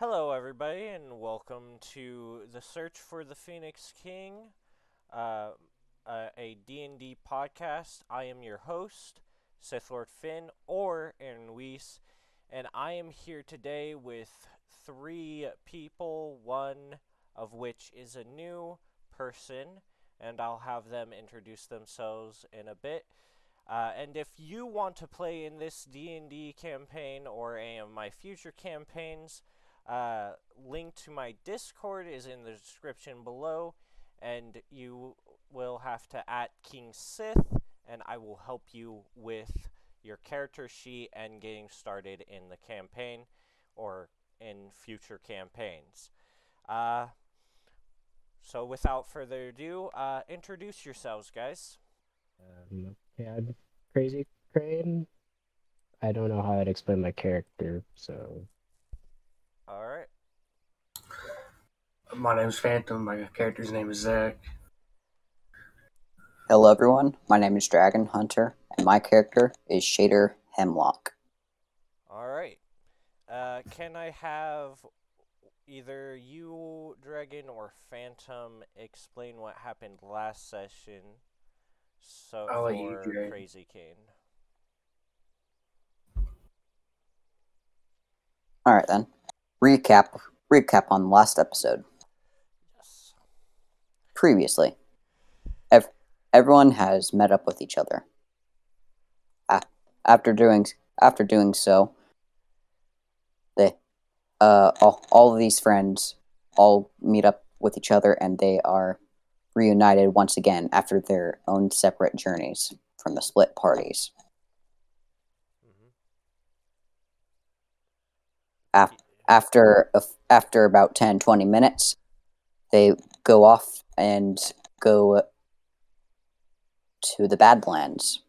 Hello, everybody, and welcome to the Search for the Phoenix King, uh, uh, a D&D podcast. I am your host, Sith Lord Finn, or Aaron Weiss, and I am here today with three people, one of which is a new person, and I'll have them introduce themselves in a bit. Uh, and if you want to play in this D&D campaign or any of my future campaigns, uh, link to my Discord is in the description below, and you will have to at King Sith, and I will help you with your character sheet and getting started in the campaign or in future campaigns. Uh, so without further ado, uh, introduce yourselves, guys. Um, yeah, I'm Crazy Crane. I don't know how I'd explain my character, so All right. My name's Phantom. My character's name is Zach. Hello, everyone. My name is Dragon Hunter, and my character is Shader Hemlock. All right. Uh, can I have either you, Dragon, or Phantom explain what happened last session? So I'll let you, for Crazy Kane. All right, then. Recap. Recap on the last episode. Yes. Previously, ev- everyone has met up with each other. A- after doing after doing so, they uh all, all of these friends all meet up with each other and they are reunited once again after their own separate journeys from the split parties. hmm Af- after after about 10 20 minutes they go off and go uh, to the badlands.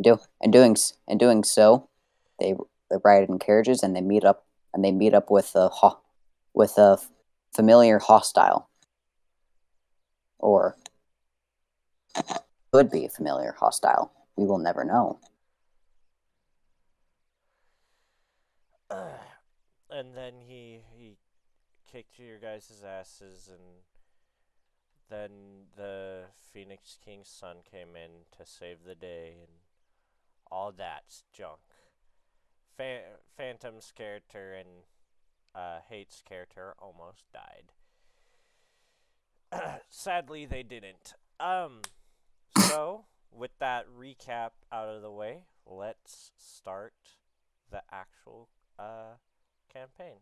Do and doing and doing so they they ride in carriages and they meet up and they meet up with a ho- with a familiar hostile. Or could be a familiar hostile. We will never know and then he he kicked your guys' asses, and then the Phoenix King's son came in to save the day, and all that's junk. Pha- Phantom's character and uh, Hate's character almost died. Sadly, they didn't. Um, so with that recap out of the way, let's start the actual uh campaign.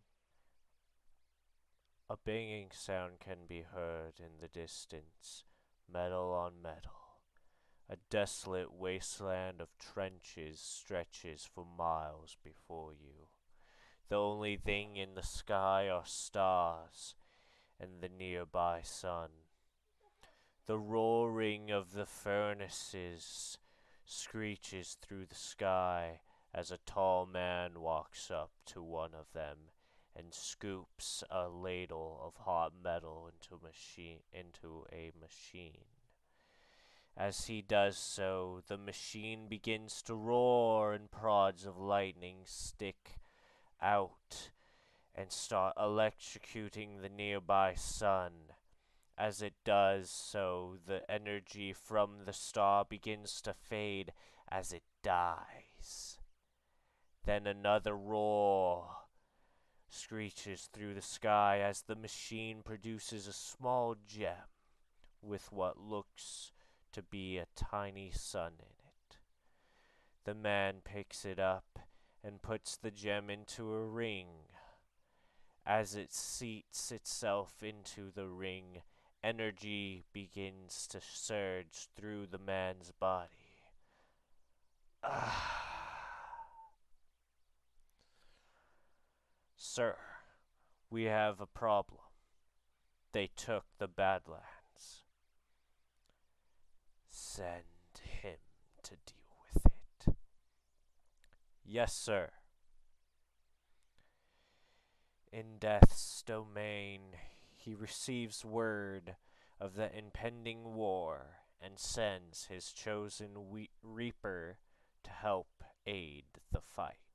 A banging sound can be heard in the distance, metal on metal. A desolate wasteland of trenches stretches for miles before you. The only thing in the sky are stars and the nearby sun. The roaring of the furnaces screeches through the sky as a tall man walks up to one of them and scoops a ladle of hot metal into machine into a machine. As he does so, the machine begins to roar and prods of lightning stick out and start electrocuting the nearby sun. As it does so, the energy from the star begins to fade as it dies. Then another roar screeches through the sky as the machine produces a small gem with what looks to be a tiny sun in it. The man picks it up and puts the gem into a ring. As it seats itself into the ring, energy begins to surge through the man's body. Ah. Sir, we have a problem. They took the Badlands. Send him to deal with it. Yes, sir. In Death's domain, he receives word of the impending war and sends his chosen we- reaper to help aid the fight.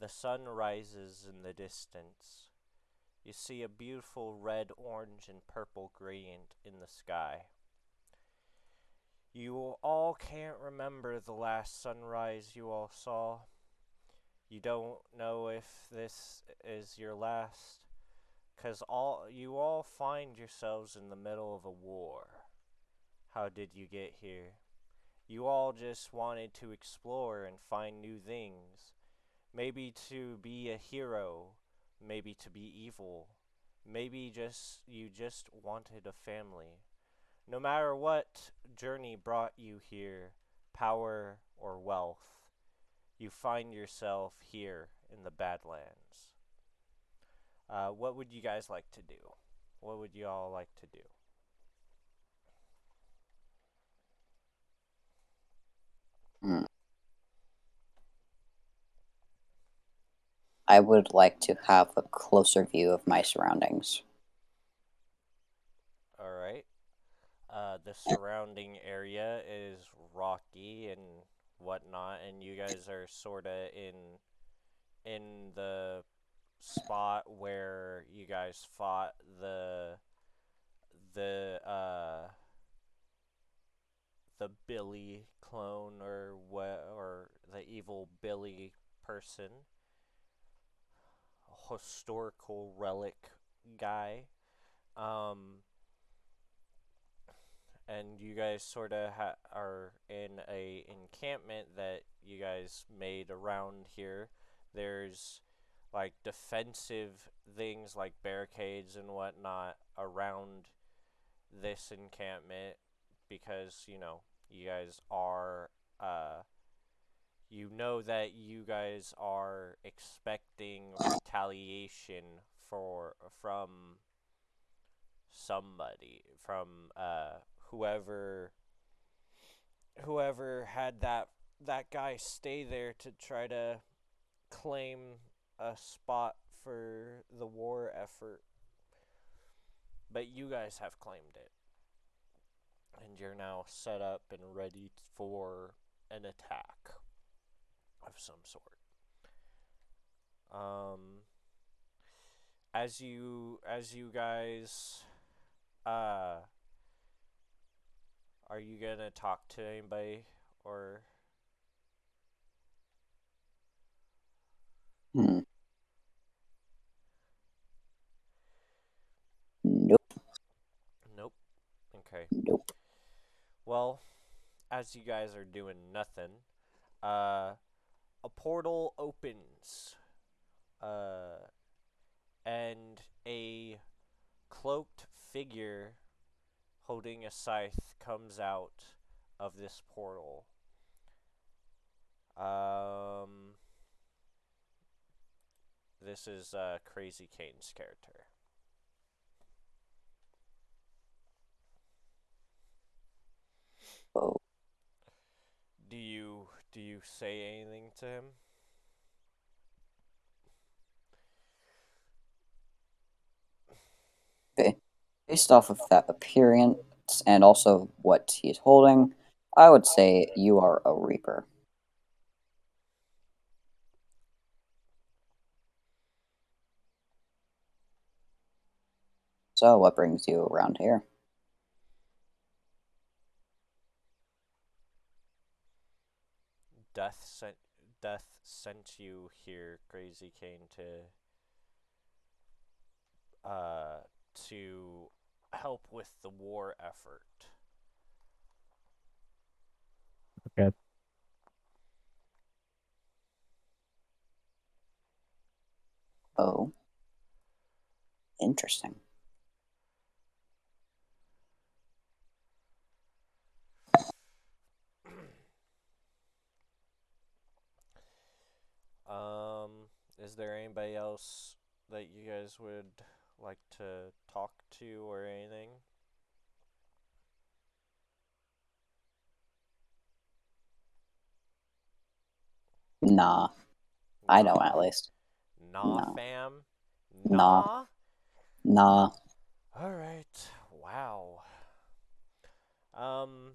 The sun rises in the distance. You see a beautiful red, orange, and purple gradient in the sky. You all can't remember the last sunrise you all saw. You don't know if this is your last, cause all you all find yourselves in the middle of a war. How did you get here? You all just wanted to explore and find new things. Maybe to be a hero, maybe to be evil, maybe just you just wanted a family. No matter what journey brought you here, power or wealth, you find yourself here in the Badlands. Uh, what would you guys like to do? What would you all like to do? I would like to have a closer view of my surroundings. All right. Uh, the surrounding area is rocky and whatnot, and you guys are sorta in in the spot where you guys fought the the uh the Billy clone or what or the evil Billy person historical relic guy um and you guys sort of ha- are in a encampment that you guys made around here. There's like defensive things like barricades and whatnot around this encampment because you know you guys are uh you know that you guys are expecting retaliation for from somebody from uh whoever whoever had that that guy stay there to try to claim a spot for the war effort. But you guys have claimed it. And you're now set up and ready for an attack of some sort. Um as you as you guys uh are you gonna talk to anybody or Hmm. Nope. nope? Okay. Nope. Well, as you guys are doing nothing, uh, a portal opens, uh, and a cloaked figure holding a scythe comes out of this portal. Um, this is uh, Crazy Kane's character. Do you do you say anything to him? Based off of that appearance and also what he's holding, I would say you are a Reaper. So, what brings you around here? Death sent Death sent you here, Crazy Kane, to uh to help with the war effort. Okay. Oh. Interesting. Um, is there anybody else that you guys would like to talk to or anything? Nah, I Nah. don't at least. Nah, No. fam. Nah. Nah. All right. Wow. Um.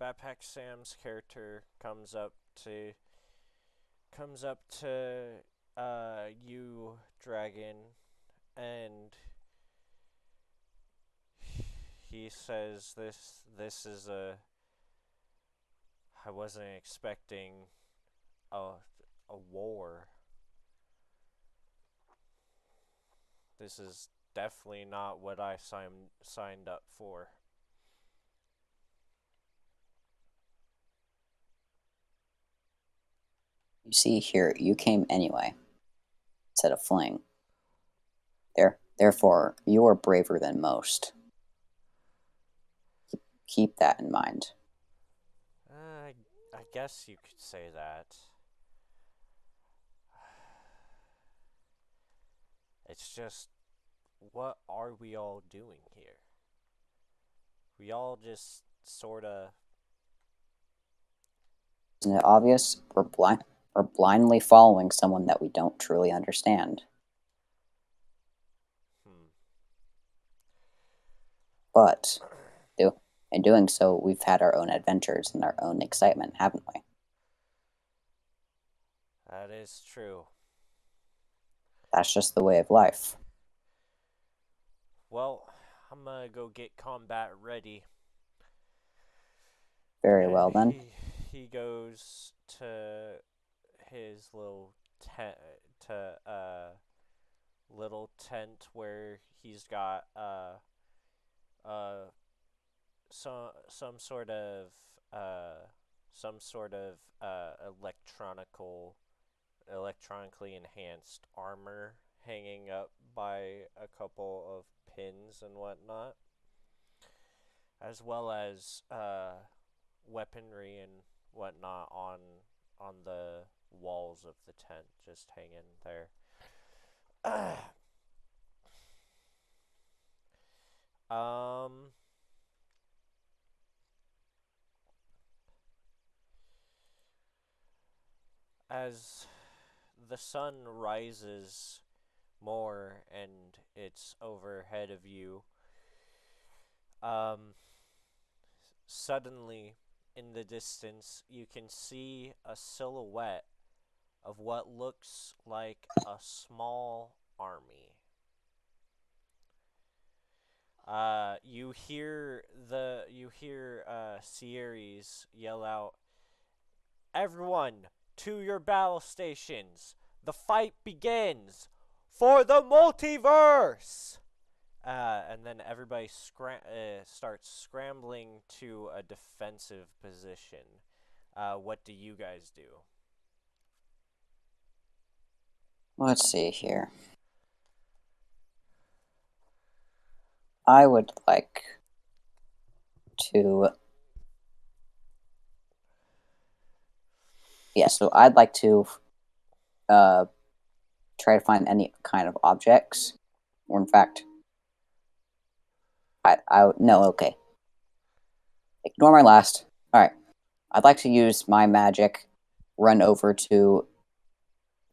Backpack Sam's character comes up to comes up to uh you dragon and he says this this is a I wasn't expecting a a war. This is definitely not what I signed signed up for. You see here, you came anyway, instead of fling. There, therefore, you are braver than most. Keep, that in mind. Uh, I, I guess you could say that. It's just, what are we all doing here? We all just sorta. Isn't it obvious? We're blind. We're blindly following someone that we don't truly understand. Hmm. But, do in doing so, we've had our own adventures and our own excitement, haven't we? That is true. That's just the way of life. Well, I'm gonna go get combat ready. Very well then. He, he goes to his little tent, to uh, little tent where he's got uh, uh, some some sort of uh, some sort of uh, electronical, electronically enhanced armor hanging up by a couple of pins and whatnot, as well as uh weaponry and whatnot on on the walls of the tent, just hanging there. um. As the sun rises more and it's overhead of you, um, suddenly in the distance, you can see a silhouette of what looks like a small army. Uh, you hear the you hear uh, Sierres yell out, "Everyone to your battle stations! The fight begins for the multiverse!" Uh, and then everybody scram- uh, starts scrambling to a defensive position. Uh, what do you guys do? Let's see here. I would like to. Yeah, so I'd like to uh, try to find any kind of objects, or in fact, I, I no, okay. Ignore my last. All right, I'd like to use my magic, run over to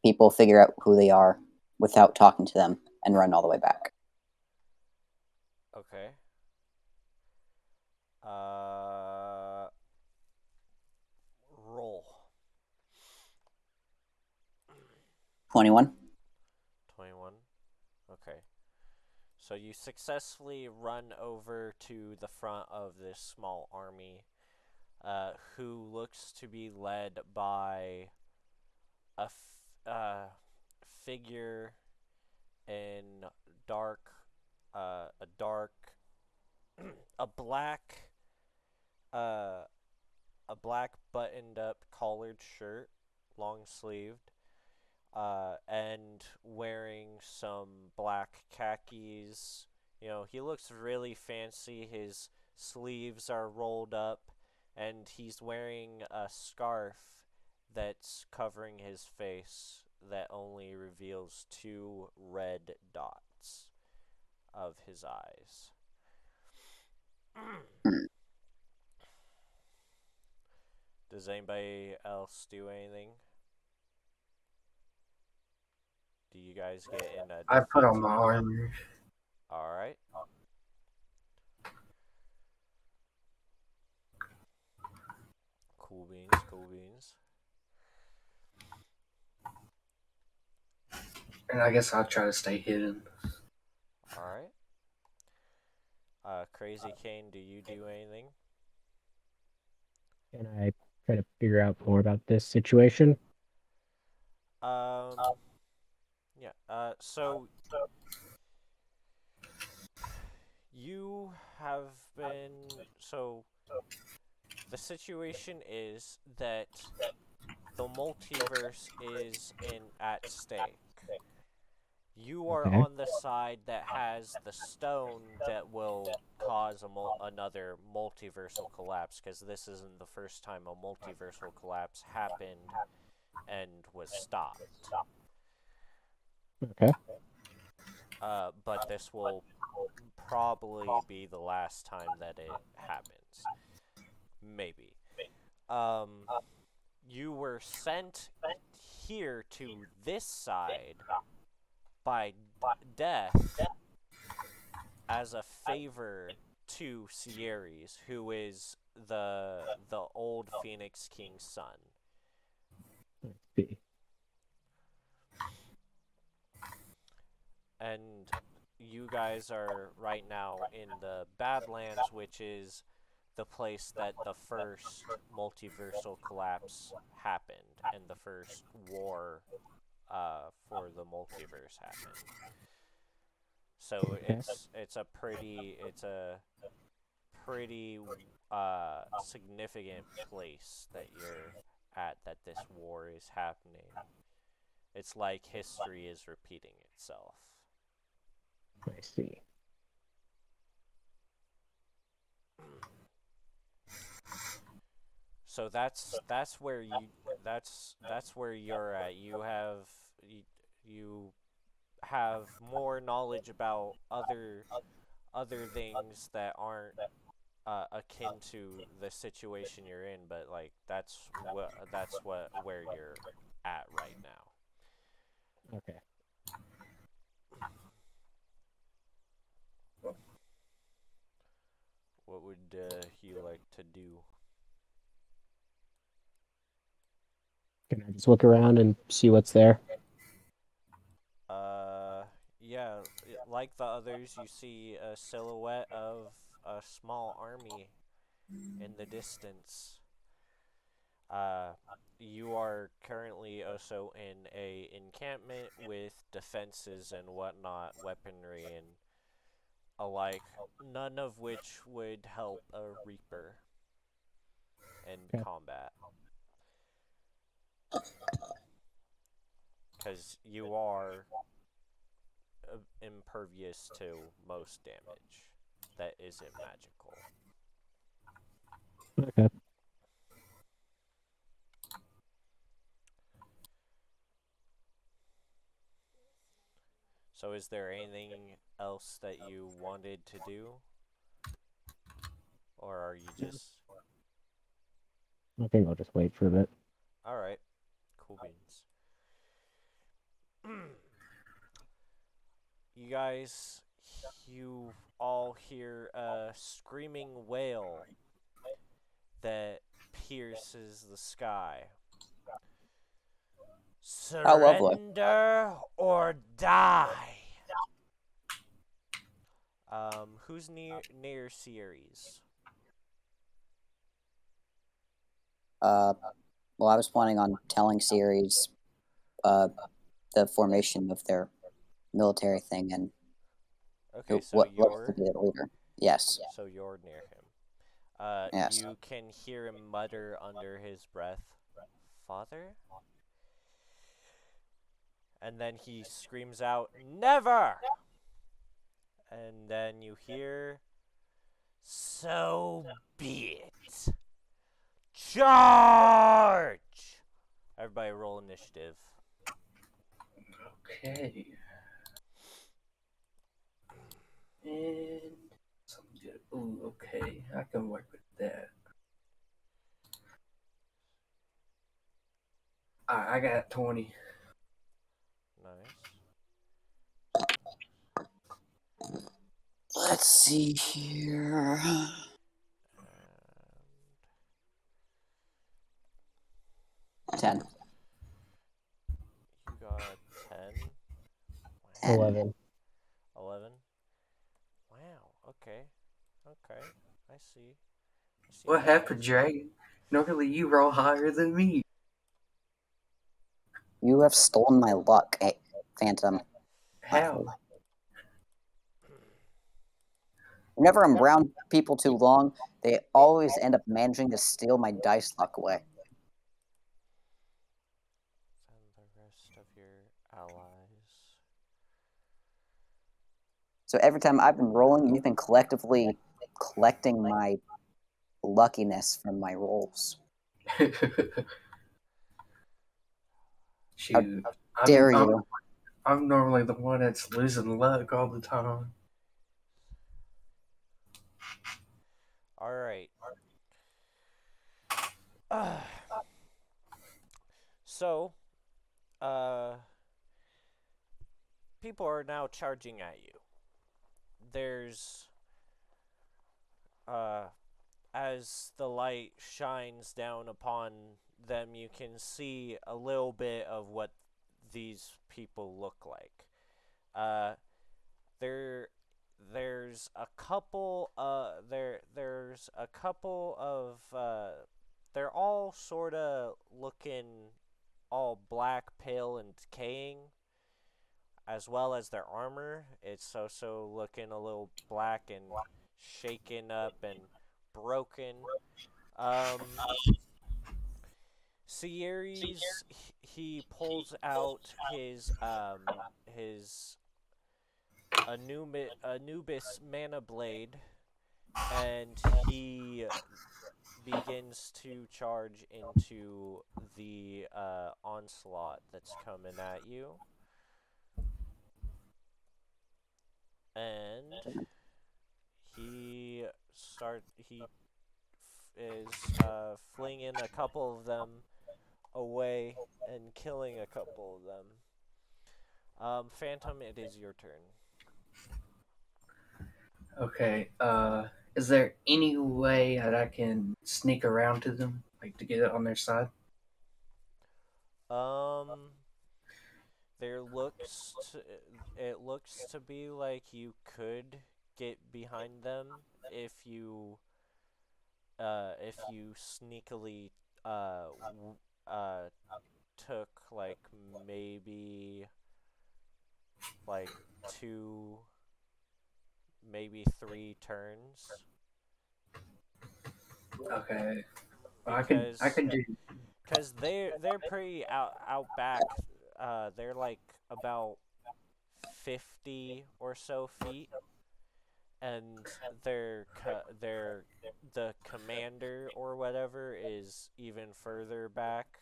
people, figure out who they are without talking to them, and run all the way back. Okay. Uh, roll. 21. 21. Okay. So you successfully run over to the front of this small army, uh, who looks to be led by a uh, figure in dark, uh, a dark, a black, uh, a black buttoned up collared shirt, long sleeved uh, and wearing some black khakis. You know, he looks really fancy. His sleeves are rolled up, and he's wearing a scarf that's covering his face that only reveals two red dots of his eyes. Does anybody else do anything? Do you guys get in a I put on my armor. All right. Cool beans, cool beans. And I guess I'll try to stay hidden. Alright. Uh, Crazy Kane, do you do anything? Can I try to figure out more about this situation? Um, yeah, uh, so you have been so the situation is that the multiverse is in at stake. You are Okay. on the side that has the stone that will cause a mul- another multiversal collapse because this isn't the first time a multiversal collapse happened and was stopped. Okay. Uh, but this will probably be the last time that it happens. Maybe. Um, you were sent here to this side by death as a favor to Sierres, who is the the old Phoenix King's son. And you guys are right now in the Badlands, which is the place that the first multiversal collapse happened and the first war uh, for the multiverse happened. So it's it's a pretty it's a pretty uh, significant place that you're at that this war is happening. It's like history is repeating itself. I see. So that's that's where you that's that's where you're at. You have you, you have more knowledge about other other things that aren't uh, akin to the situation you're in, but like that's what that's what where you're at right now. Okay. What would uh, you like to do? Can I just look around and see what's there? Uh, yeah, like the others, you see a silhouette of a small army in the distance. Uh, you are currently also in a encampment with defenses and whatnot, weaponry and alike, none of which would help a reaper in Okay. combat. Because you are uh, impervious to most damage that isn't magical. Okay. So, is there anything else that you wanted to do? Or are you just. I think I'll just wait for a bit. Alright. Cool beans. you guys, you all hear a screaming wail that pierces the sky. Surrender or die. Um, who's near near Sierres? Uh, well, I was planning on telling Sierres uh, the formation of their military thing and Okay, so what what you're to be the leader. Yes. So you're near him. Uh, Yes. You can hear him mutter under his breath, Father? And then he screams out, Never! And then you hear, So be it. Charge! Everybody roll initiative. Okay. And something good. Ooh, okay. I can work with that. Alright, I got 20. Nice. Let's see here. Ten. you got 10. 10. Eleven. 11. Wow, okay. Okay, I see. I see What how happened, is. Dragon? Normally you roll higher than me. You have stolen my luck, eh, Phantom. How? Whenever I'm around people too long, they always end up managing to steal my dice luck away. And the rest of your allies. So every time I've been rolling, you've been collectively collecting my luckiness from my rolls. Shoot. I'm- Dare I'm, you? I'm normally the one that's losing luck all the time. Alright. so, uh, people are now charging at you. There's, uh, as the light shines down upon them, you can see a little bit of what these people look like. Uh, there, there's a couple. Uh, there, there's a couple of. Uh, they're all sort of looking all black, pale, and decaying, as well as their armor. It's also looking a little black and shaken up and broken. Um, Sierres, he- he pulls out his um his Anubis, Anubis mana blade, and he begins to charge into the uh, onslaught that's coming at you. And he start he f- is uh, flinging a couple of them away and killing a couple of them. Um, Phantom, it is your turn. Okay. Uh, is there any way that I can sneak around to them, like to get it on their side? Um, there looks to, it looks to be like you could get behind them if you uh if you sneakily uh w- uh took like maybe like two maybe three turns Okay. I can. I can do. because they're they're pretty out out back. Uh, they're like about fifty or so feet, and their co- their the commander or whatever is even further back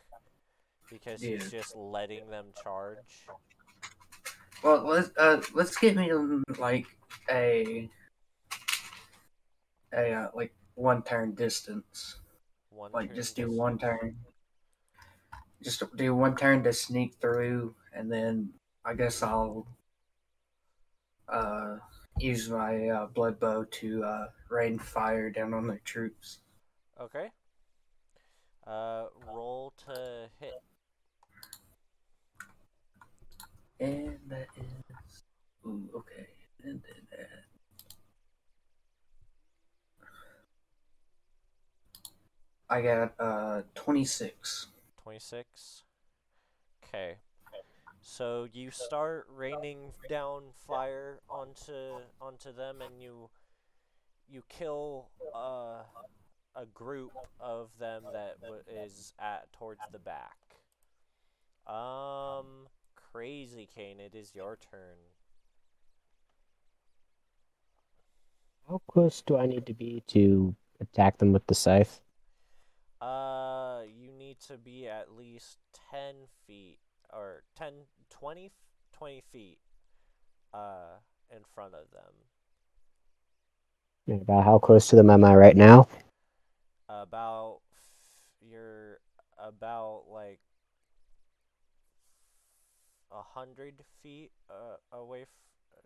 because he's Yeah. just letting them charge. Well, let's uh, let's me um, like a a uh, like one turn distance. One Like turn just do one turn. Just do one turn to sneak through, and then I guess I'll uh use my uh, blood bow to uh, rain fire down on their troops. Okay. Uh, roll to hit. And that is ooh okay, and then that. I got uh twenty six. 26. Okay. So you start raining down fire onto onto them and you you kill uh, a group of them that w- is at towards the back. Um crazy Kane, it is your turn. How close do I need to be to attack them with the scythe? Uh to be at least 10 feet or 10 20 20 feet uh in front of them. And About how close to them am I right now? about you're about like a hundred feet uh, away f-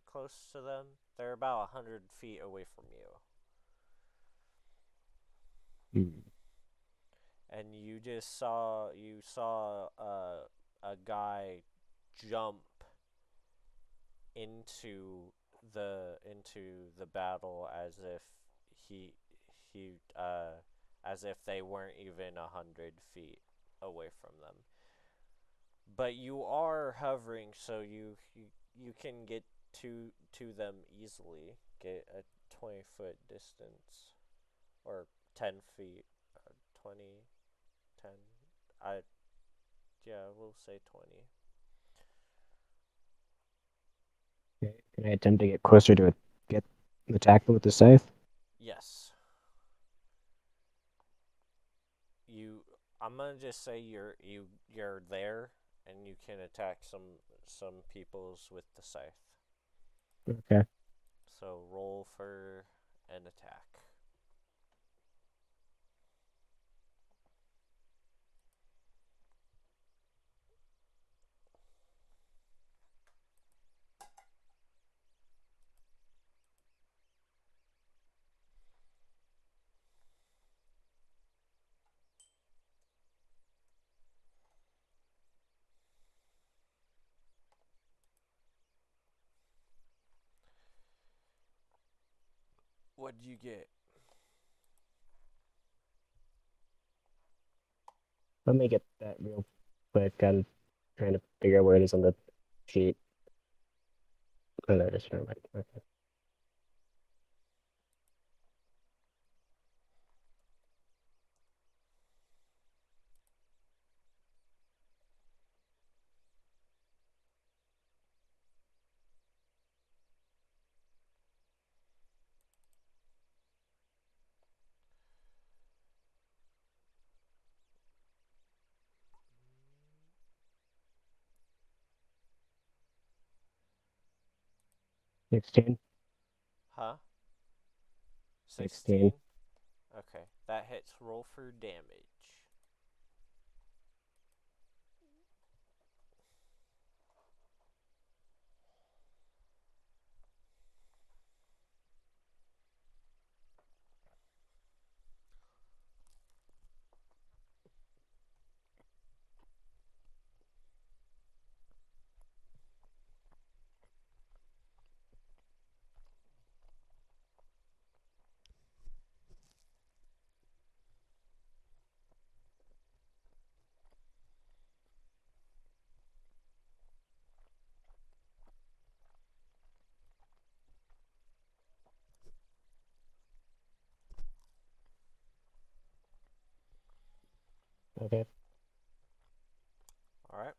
close to them they're about a hundred feet away from you Hmm. And you just saw you saw uh, a guy jump into the into the battle as if he he uh as if they weren't even a hundred feet away from them. But you are hovering, so you you, you can get to to them easily. Get a twenty foot distance, or ten feet, uh, 20, 10. I yeah, we'll say twenty. Okay. Can I attempt to get closer to it? Get attack them with the scythe? Yes. You I'm gonna just say you're you you're there and you can attack some some peoples with the scythe. Okay. So roll for an attack. What'd you get? Let me get that real quick. I'm trying to figure out where it is on the sheet. Oh, it is. Never mind. Okay. Sixteen. Huh? 16. Okay, that hits. Roll for damage. Okay. All right.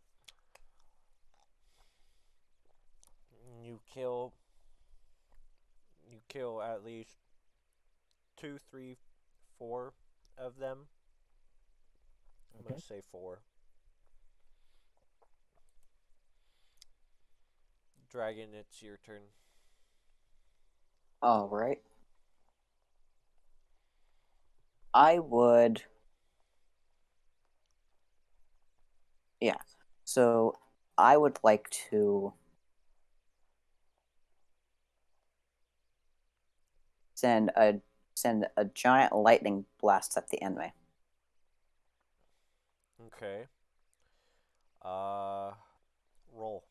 You kill. You kill at least two, three, four of them. I'm Okay. gonna say four. Dragon, it's your turn. All right. I would. Yeah. So I would like to send a send a giant lightning blast at the enemy. Okay. Uh, roll.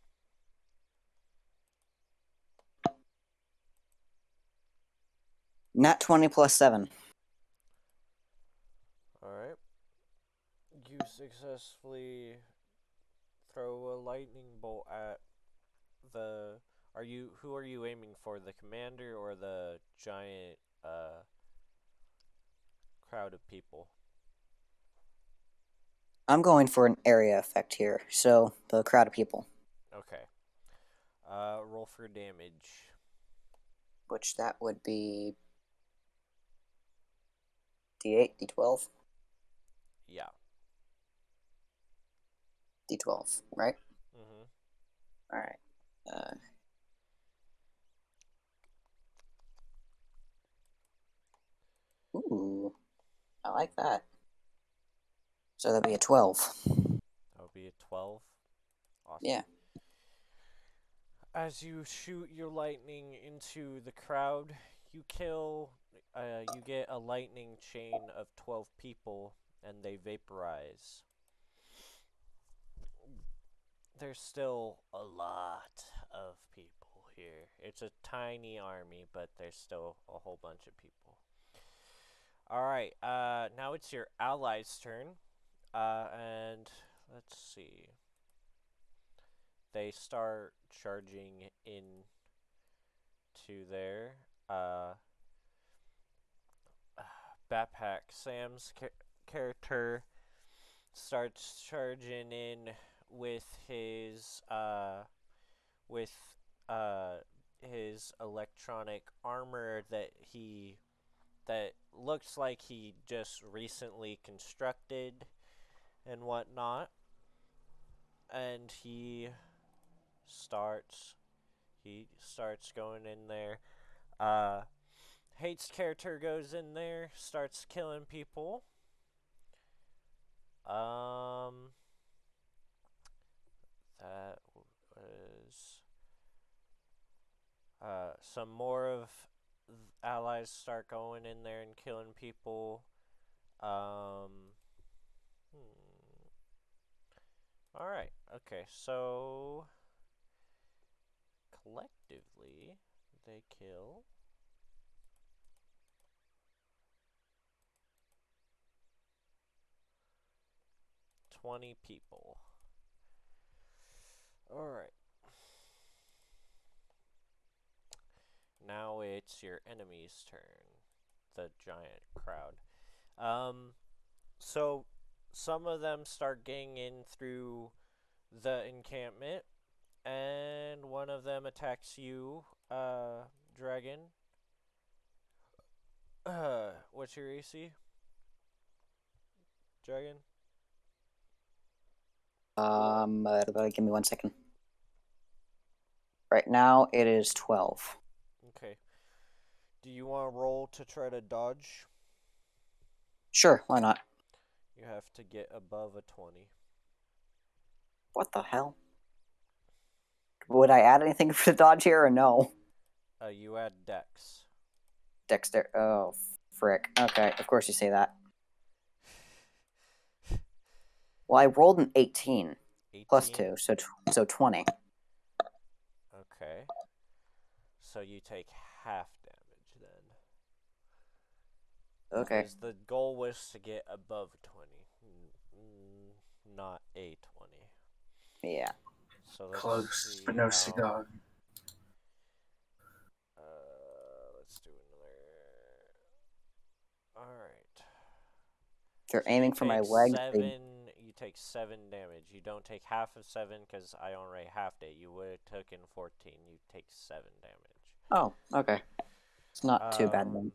Nat twenty plus seven. Alright. You successfully throw a lightning bolt at the are you who are you aiming for? The commander or the giant uh crowd of people? I'm going for an area effect here, so the crowd of people, Okay. Uh roll for damage. which that would be D8, D12, Yeah. D12, right? Mhm. All right. Uh, ooh, I like that. So that'll be a 12. That'll be a 12. Awesome. Yeah. As you shoot your lightning into the crowd, you kill, uh, you get a lightning chain of 12 people and they vaporize. There's still a lot of people. here. It's a tiny army, but there's still a whole bunch of people. Alright, uh, now it's your allies' turn. Uh, and let's see. They start charging in to there. Uh, Backpack Sam's cha- character starts charging in with his uh with uh his electronic armor that he that looks like he just recently constructed and whatnot. And he starts he starts going in there. Uh hates character goes in there starts killing people. Um that was uh, some more of allies start going in there and killing people. Um, hmm. All right. Okay. So collectively, they kill. Twenty people. Alright. Now it's your enemy's turn. The giant crowd. Um, so some of them start getting in through the encampment, and one of them attacks you, uh, dragon. Uh, what's your AC? Dragon? Um, uh, give me one second. Right now it is 12. Do you want to roll to try to dodge? Sure, why not? You have to get above a 20. What the hell? Would I add anything for the dodge here or no? Uh, you add dex. Dexter. Oh, frick. Okay, of course you say that. Well, I rolled an 18 plus 18? 2, so tw- so 20. Okay. So you take half. Okay. Because the goal was to get above 20, n- n- not a 20. Yeah. So let's Close, see but no how- cigar. Uh, let's do another. Alright. If you're So you aiming for my take legs, Seven, they... you take seven damage. You don't take half of seven because I already halved it. You would have taken fourteen. You take seven damage. Oh, okay. It's not too bad Um, then.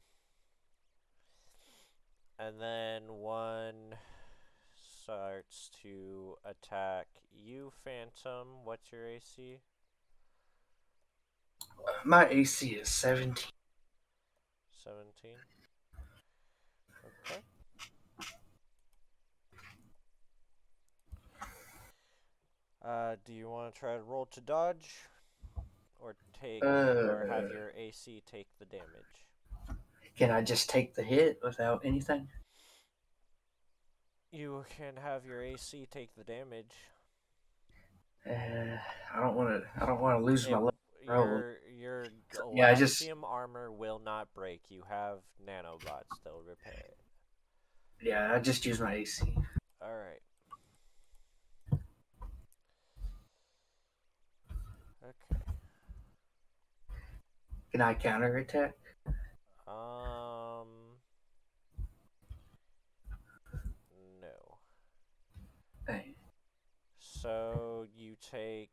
And then one starts to attack you, Phantom. What's your AC? My AC is 17. Seventeen. Okay. Uh, do you want to try to roll to dodge, or take, or have Uh. your AC take the damage? Can I just take the hit without anything? You can have your AC take the damage. Uh, I don't want to. I don't want to lose my. It- Le- roll. your your Yeah, I just- armor will not break. You have nanobots; they'll repair it. yeah, I just use my AC. All right. Okay. Can I counterattack? Um. No. Hey, So you take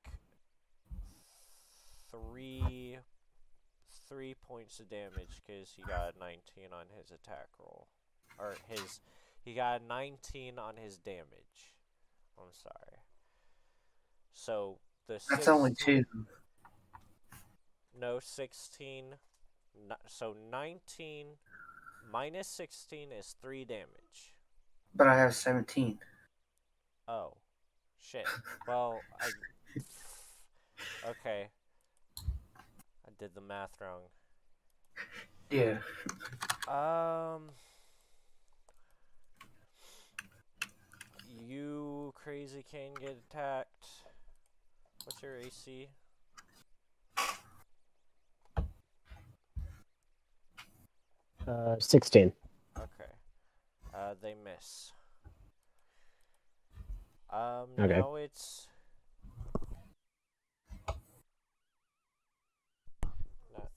three three points of damage because he got a 19 on his attack roll, or his he got a 19 on his damage. I'm sorry. So the that's only two. No, 16. So 19 minus 16 is 3 damage. But I have 17. Oh. Shit. Well, I. Okay. I did the math wrong. Yeah. Um. You, Crazy Kane, get attacked. What's your AC? Uh, 16. Okay. Uh, they miss. Um, Okay. now it's. No-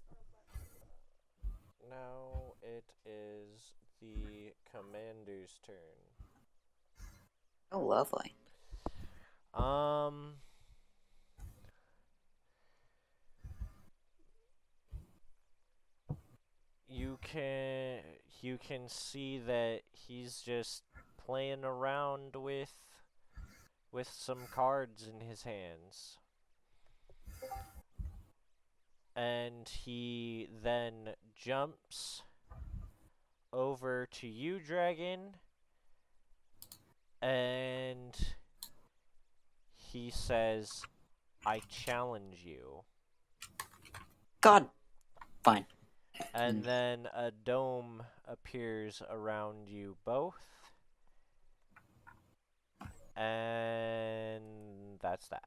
Now it is the commander's turn. Oh, lovely. Um. You can you can see that he's just playing around with with some cards in his hands. And he then jumps over to you, Dragon, and he says, I challenge you. God. Fine. And Mm. then a dome appears around you both. And that's that.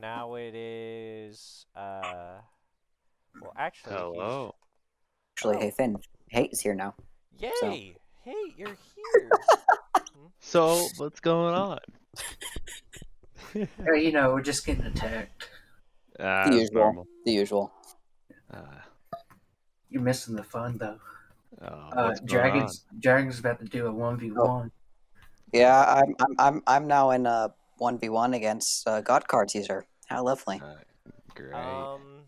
Now it is uh well actually he's- Hello. Actually, Oh. hey Finn, Hate's here now. Yay! So- Hey, you're here. So what's going on? Uh, you know, we're just getting attacked. Ah, The usual. normal. The usual. Ah, You're missing the fun though. oh, Uh, what's going Dragon's Dragon's about to do a one v Oh. one. Yeah, I'm I'm I'm I'm now in a one v one against uh, God Card Teaser. How lovely. on? Uh, great. Um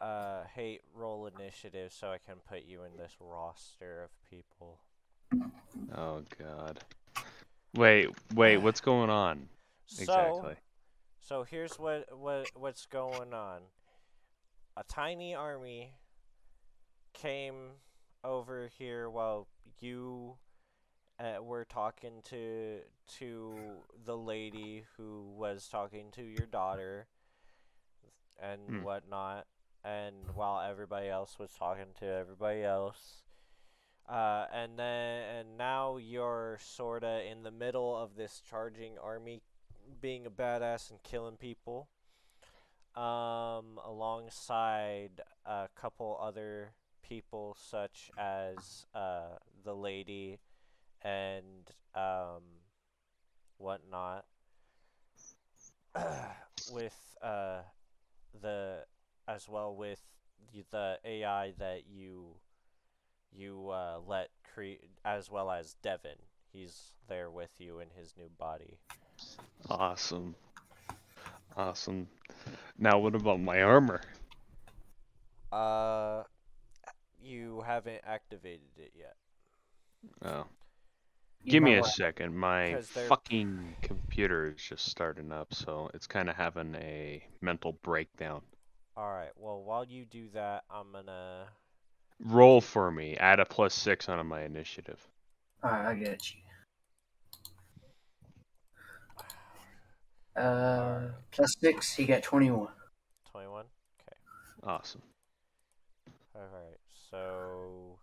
uh hey, roll initiative so I can put you in this roster of people. oh God. Wait, wait. What's going on So exactly? So here's what what what's going on. A tiny army came over here while you uh, were talking to to the lady who was talking to your daughter and Hmm. whatnot, and while everybody else was talking to everybody else. Uh, and then and now you're sorta in the middle of this charging army being a badass and killing people um, alongside a couple other people such as uh, the lady and um, whatnot with uh, the as well with the- AI that you you uh, let create as well as Devin he's there with you in his new body Awesome. Awesome. Now what about my armor? Uh, you haven't activated it yet. Oh. You Give me a want- second. My 'Cause they're- fucking computer is just starting up, so it's kind of having a mental breakdown. All right. Well, while you do that, I'm gonna. Roll for me. Add a plus six onto my initiative. Alright, I get you. Uh, plus six, he got twenty-one. Twenty-one. Okay. Awesome. All right. So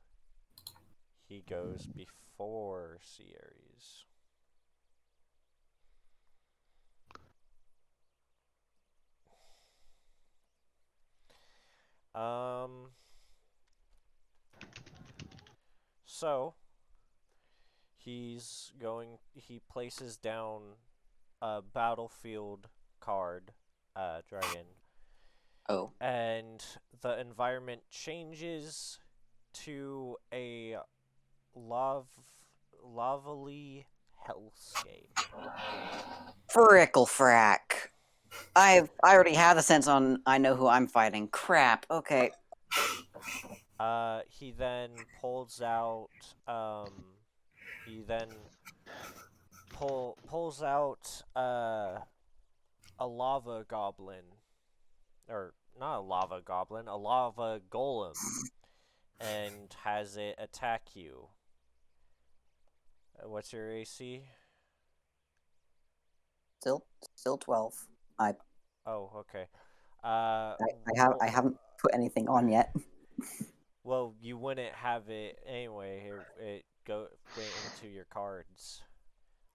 he goes before Sierres. Um. So he's going. He places down a battlefield card, uh, dragon, Oh, and the environment changes to a love, lovely hellscape. frickle frack. I've I already have a sense on. I know who I'm fighting. Crap. Okay. Uh, he then pulls out. Um, he then pull pulls out uh, a lava goblin, or not a lava goblin, a lava golem, and has it attack you. Uh, What's your AC? Still still twelve. I. Oh, okay. Uh, I, I have. I haven't put anything on yet. Well, you wouldn't have it anyway. Here, it go went into your cards.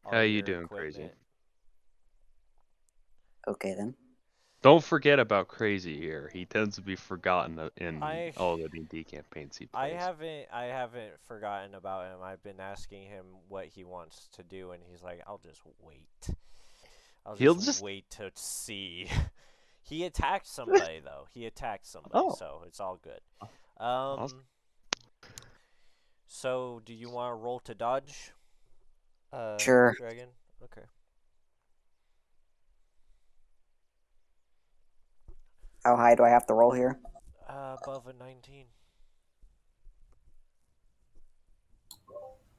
All How you your doing, crazy? Okay then. Don't forget about Crazy here. He tends to be forgotten in I- all the D&D campaigns he I haven't I haven't forgotten about him. I've been asking him what he wants to do, and he's like, "I'll just wait. I'll He'll just, just- wait to see." he attacked somebody though. He attacked somebody, Oh. so it's all good. Um. Awesome. So, do you want to roll to dodge? Uh, Sure. Dragon. Okay. How high do I have to roll here? Uh, above a nineteen.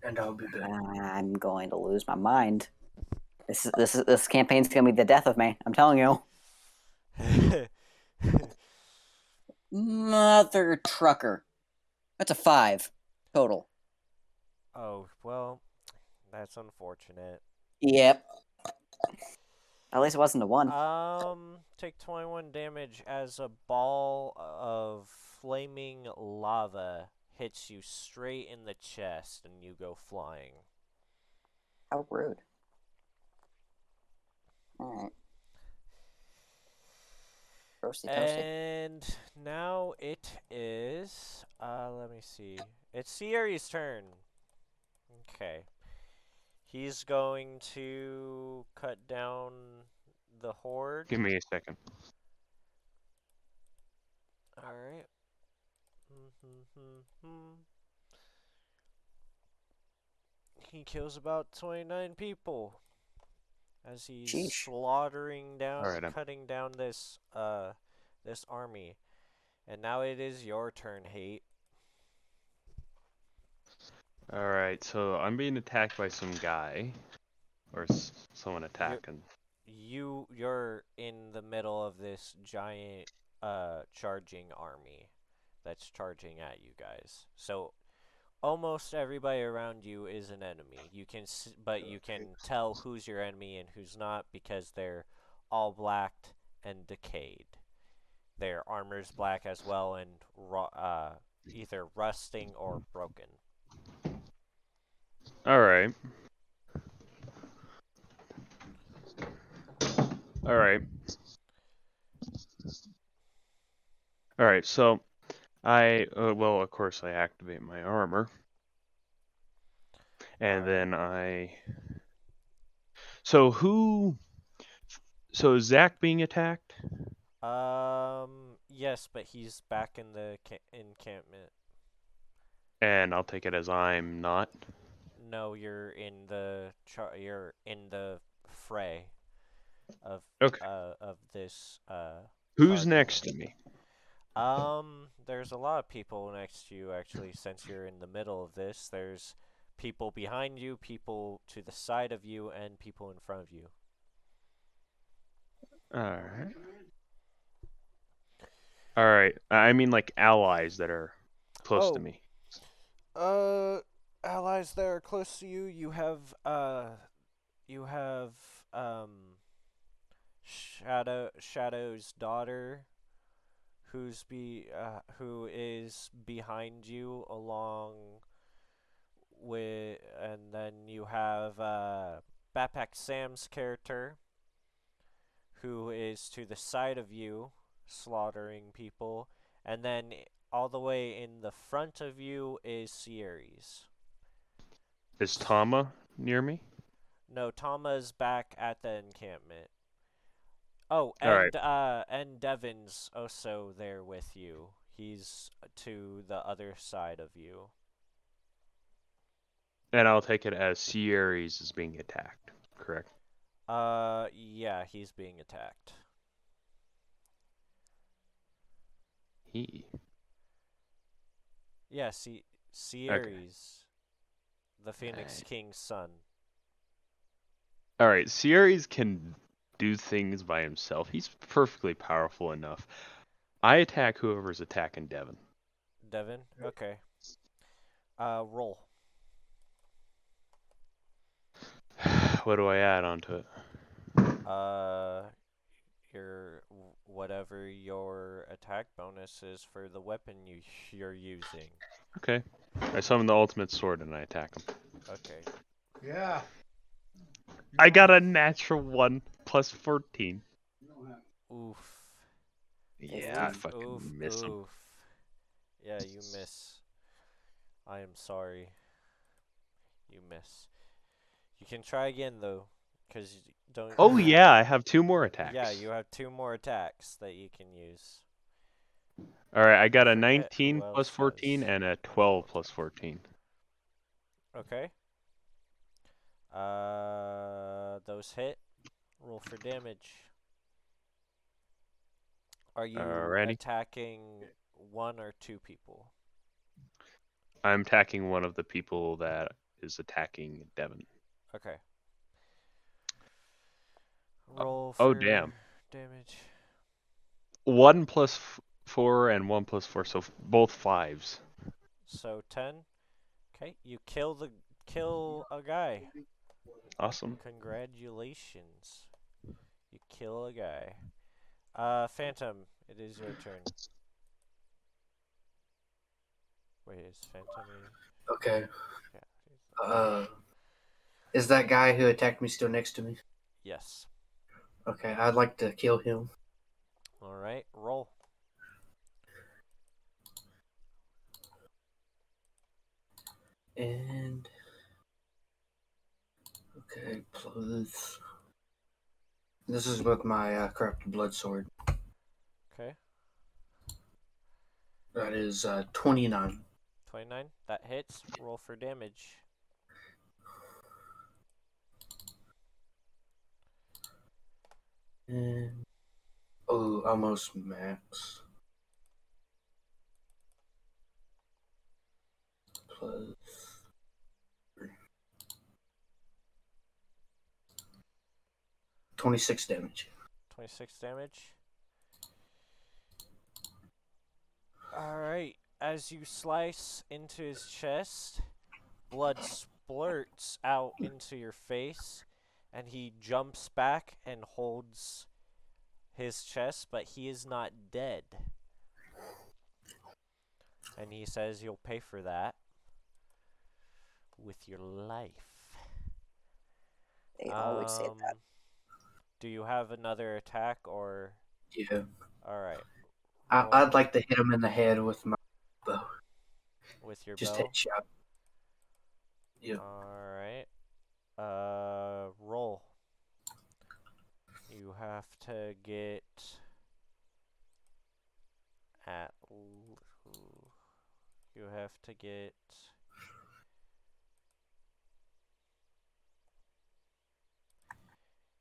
And I'll be back. I'm going to lose my mind. This is this is this campaign's gonna be the death of me. I'm telling you. Mother trucker. That's a five total. oh well, that's unfortunate. Yep. At least it wasn't a one. Um, take 21 damage as a ball of flaming lava hits you straight in the chest and you go flying. How rude. Alright. Roasty toasty. And now it is, uh, let me see. It's Sierres turn. Okay. He's going to cut down the horde. Give me a second. Alright. He kills about 29 people as he's Sheesh. slaughtering down, Alright, I'm- cutting down this, uh, this army. And now it is your turn, Hate. All right, so I'm being attacked by some guy, or s- someone attacking. You, you're in the middle of this giant, uh, charging army that's charging at you guys. So almost everybody around you is an enemy. You can, s- but you can tell who's your enemy and who's not because they're all blacked and decayed. Their armor's black as well and ru- uh, either rusting or broken. All right. All right. All right, so I uh, well, of course, I activate my armor, and then I. So who? So is Zach being attacked? Um, yes, but he's back in the ca- encampment. And I'll take it as I'm not. No, you're in the char- you're in the fray of Okay. uh of this uh Who's next to me? um there's a lot of people next to you actually since you're in the middle of this. There's people behind you, people to the side of you and people in front of you. All right. All right. I mean, like allies that are close Oh. to me. Uh, allies that are close to you, you have uh, you have um, Shadow Shadow's daughter, who's be uh, who is behind you along with, and then you have uh, Backpack Sam's character, who is to the side of you, slaughtering people, and then all the way in the front of you is Sierres. Is Tama near me? No, Tama's back at the encampment. Oh, All right. and uh, and Devin's also there with you. He's to the other side of you. And I'll take it as Sierres is being attacked. Correct. Uh, yeah, he's being attacked. He. Yeah, see, Sierres the Phoenix Alright. King's son. All right. Sierres can do things by himself. He's perfectly powerful enough. I attack whoever's attacking Devin. Devin, okay. Uh, roll. what do I add onto it? Uh, your whatever your attack bonus is for the weapon you you're using. Okay. I summon the ultimate sword and I attack him. Okay. Yeah. I got a natural one plus 14. Oof. Yeah, I fucking oof, miss him. oof. Yeah, you miss. I am sorry. You miss. You can try again though, cause you don't. Oh you yeah, I have two more attacks. Yeah, you have two more attacks that you can use. All right, I got a 19 who 14 and a 12 plus 14. Okay. Uh, those hit. Roll for damage. Are you Alrighty. attacking one or two people? I'm attacking one of the people that is attacking Devin. Okay. Roll oh, for damn. damage. One plus four and one plus four, so f- both fives. So ten. Okay, you kill the kill a guy. Awesome. Congratulations. You kill a guy. Uh, Phantom, it is your turn. Wait, is Phantom? in- Okay. Yeah. Uh, is that guy who attacked me still next to me? Yes. Okay, I'd like to kill him. All right. Roll. And okay, plus this is with my uh, corrupted blood sword. Okay. That is uh, twenty nine. Twenty-nine. That hits. Roll for damage. And oh, almost max. Plus. Twenty-six damage. 26 damage. Alright, as you slice into his chest, blood splurts out into your face, and he jumps back and holds his chest, but he is not dead. And he says you'll pay for that with your life. They always say that. Um, Do you have another attack or Yeah, all right I, I'd like to hit him in the head with my bow. with your Just bow? headshot. Yeah. All right. Uh, roll. You have to get at. You have to get.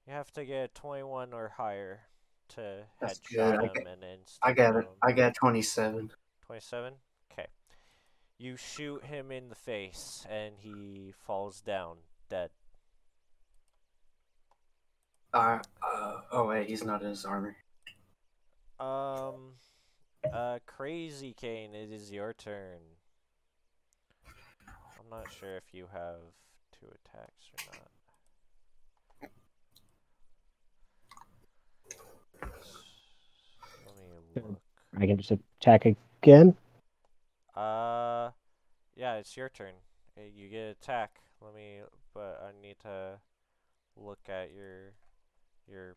You have to get 21 or higher to That's headshot good. Him and insta I got it. I got twenty-seven. 27? Okay. You shoot him in the face and he falls down dead. Uh, uh, oh wait, he's not in his armor. Um, uh, Crazy Kane, it is your turn. I'm not sure if you have two attacks or not. Let me Good. look. I can just attack again. Uh, yeah, it's your turn. Uh, You get attack. Let me, but I need to look at your your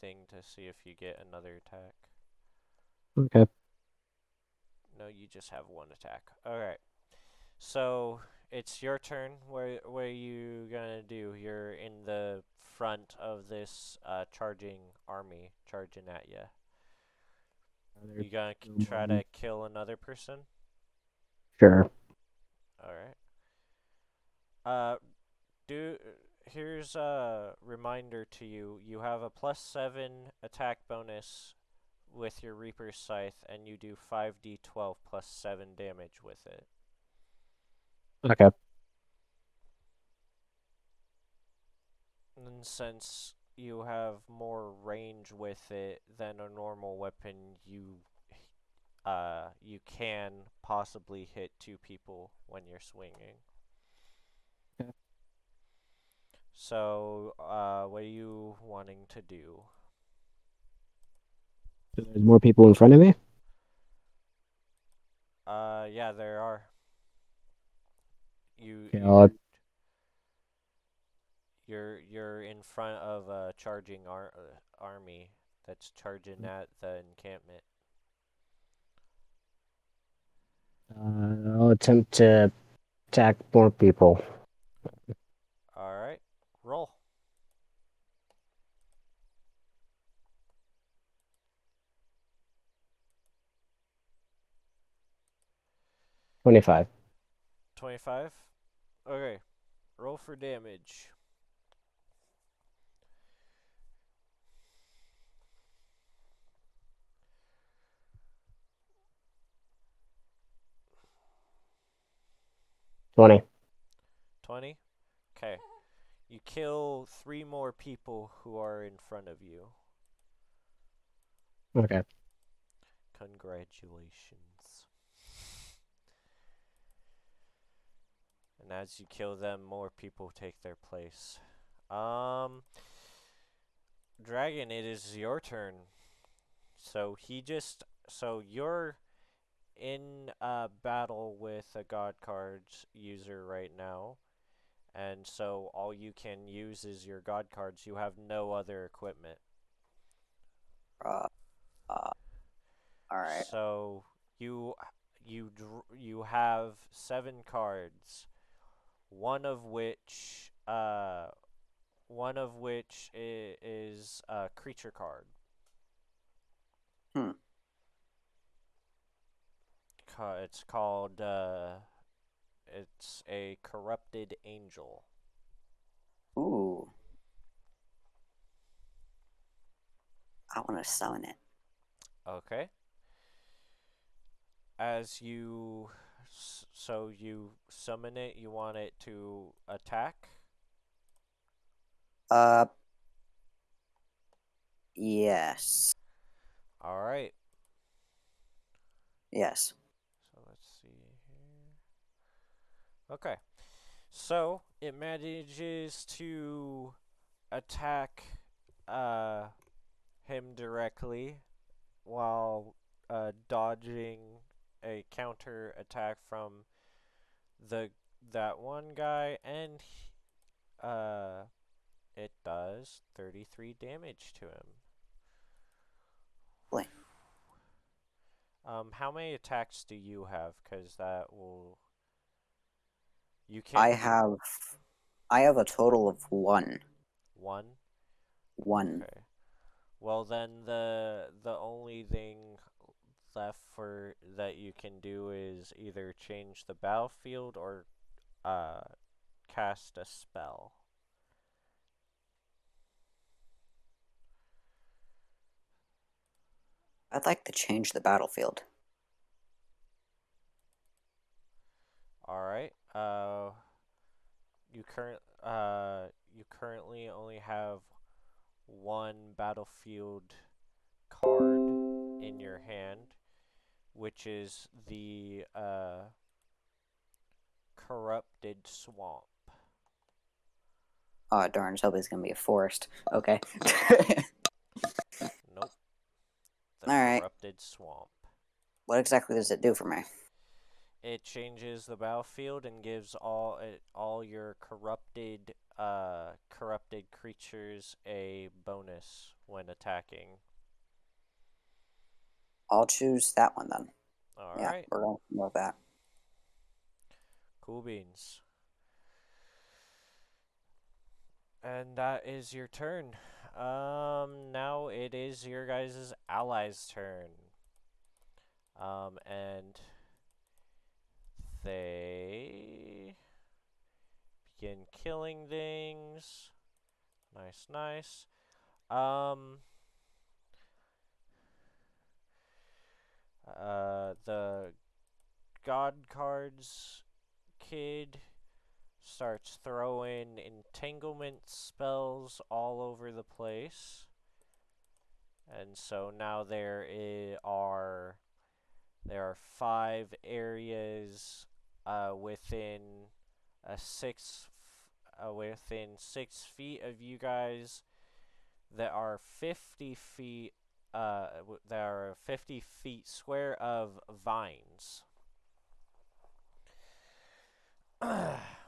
thing to see if you get another attack. Okay. No, you just have one attack. All right. So it's your turn. What what are you gonna do? You're in the front of this uh, charging army, charging at you. Another- You gonna k- try to kill another person? Sure. All right. Uh, do here's a reminder to you. You have a plus seven attack bonus with your Reaper's Scythe, and you do five d12 plus seven damage with it. Okay. And since you have more range with it than a normal weapon, you uh you can possibly hit two people when you're swinging. So, uh, what are you wanting to do? So there's more people in front of me. Uh, yeah, there are. You, Okay, I'll- you're you're in front of a charging ar- uh, army that's charging at the encampment. Uh, I'll attempt to attack more people. All right, roll. Twenty-five. 25. Okay, roll for damage. Twenty. 20. Okay. You kill three more people who are in front of you. Okay. Congratulations. And as you kill them, more people take their place. Um, Dragon, it is your turn. So he just, so you're in a battle with a God cards user right now. And so all you can use is your God cards. You have no other equipment. Uh, uh, all right. So you you dr- you have seven cards, one of which uh one of which is a creature card. Hmm. Ca- It's called uh it's a corrupted angel. Ooh. I want to summon it. Okay. As you so you summon it, you want it to attack? Uh. Yes. All right. Yes. So let's see here. Okay. So it manages to attack uh him directly while uh dodging a counter attack from the that one guy and he- uh it does 33 damage to him. Boy. Um, how many attacks do you have? Because that will. You can. I have. I have a total of one. one. One. Okay. Well, then the the only thing left for that you can do is either change the battlefield or uh cast a spell. I'd like to change the battlefield. All right. Uh, you current uh you currently only have one battlefield card in your hand, which is the uh corrupted swamp. Oh darn! Hoping it's gonna be a forest. Okay. Nope. The Alright. corrupted swamp. what exactly does it do for me? It changes the battlefield and gives all it, all your corrupted uh corrupted creatures a bonus when attacking. I'll choose that one then. All yeah, right. we're gonna with that. Cool beans. And that is your turn. Um, now it is your guys' allies' turn. Um, and they begin killing things. Nice, nice. Um, uh, the god cards kid starts throwing entanglement spells all over the place. And so now there are there are five areas uh, within a six uh, within six feet of you guys that are fifty feet uh that are fifty feet square of vines.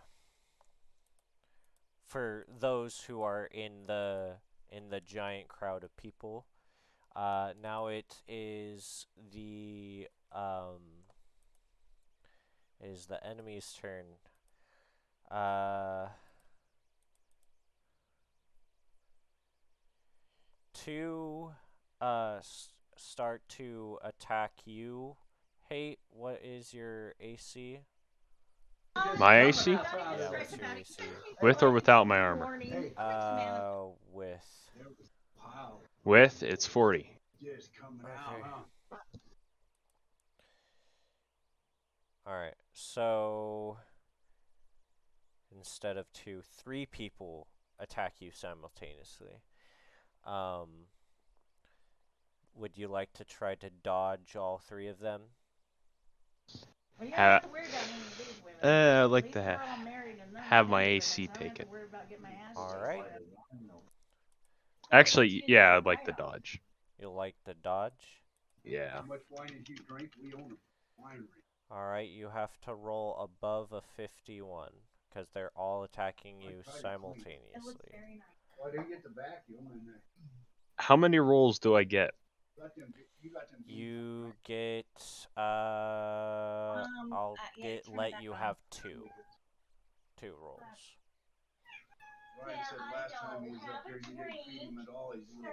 for those who are in the in the giant crowd of people Uh, now it is the um it is the enemy's turn. Uh, to uh s- start to attack you. Hate, what is your AC? My AC? Yeah, AC? With or without my armor? Uh, with. With, it's 40. Okay. Alright, so instead of two, three people attack you simultaneously. Um, would you like to try to dodge all three of them? Ha- Uh, I'd like to ha- have my AC take it. Alright, Actually, yeah, I'd like the dodge. you like the dodge? Yeah. How much wine did you drink? We own a winery. Alright, you have to roll above a 51, because they're all attacking you simultaneously. Why do you get the vacuum and the, How many rolls do I get? you got them. beans You get, uh, Um, I'll uh, yeah, get, let you on. have two. Two rolls. Ryan said last time he was up there, you didn't feed him at all, he's a little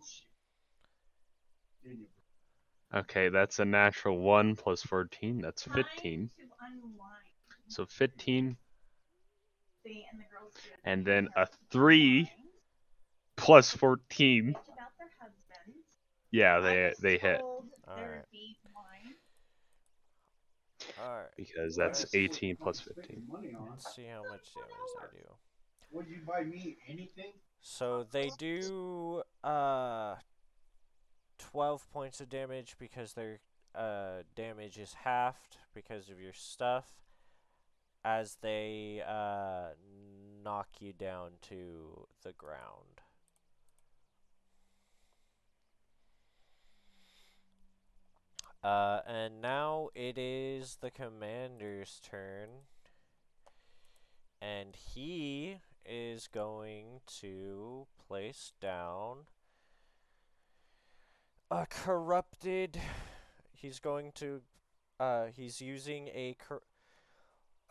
pissed. Didn't you? Okay, that's a natural 1 plus 14. That's 15. So 15, and then a 3 plus 14. Yeah, they they hit Alright. Alright, because that's 18 plus 15. Let's see how much damage they do. Would you buy me anything? So they do uh 12 points of damage because their uh damage is halved because of your stuff as they uh knock you down to the ground. Uh and now it is the commander's turn and he is going to place down a corrupted he's going to uh he's using a cor-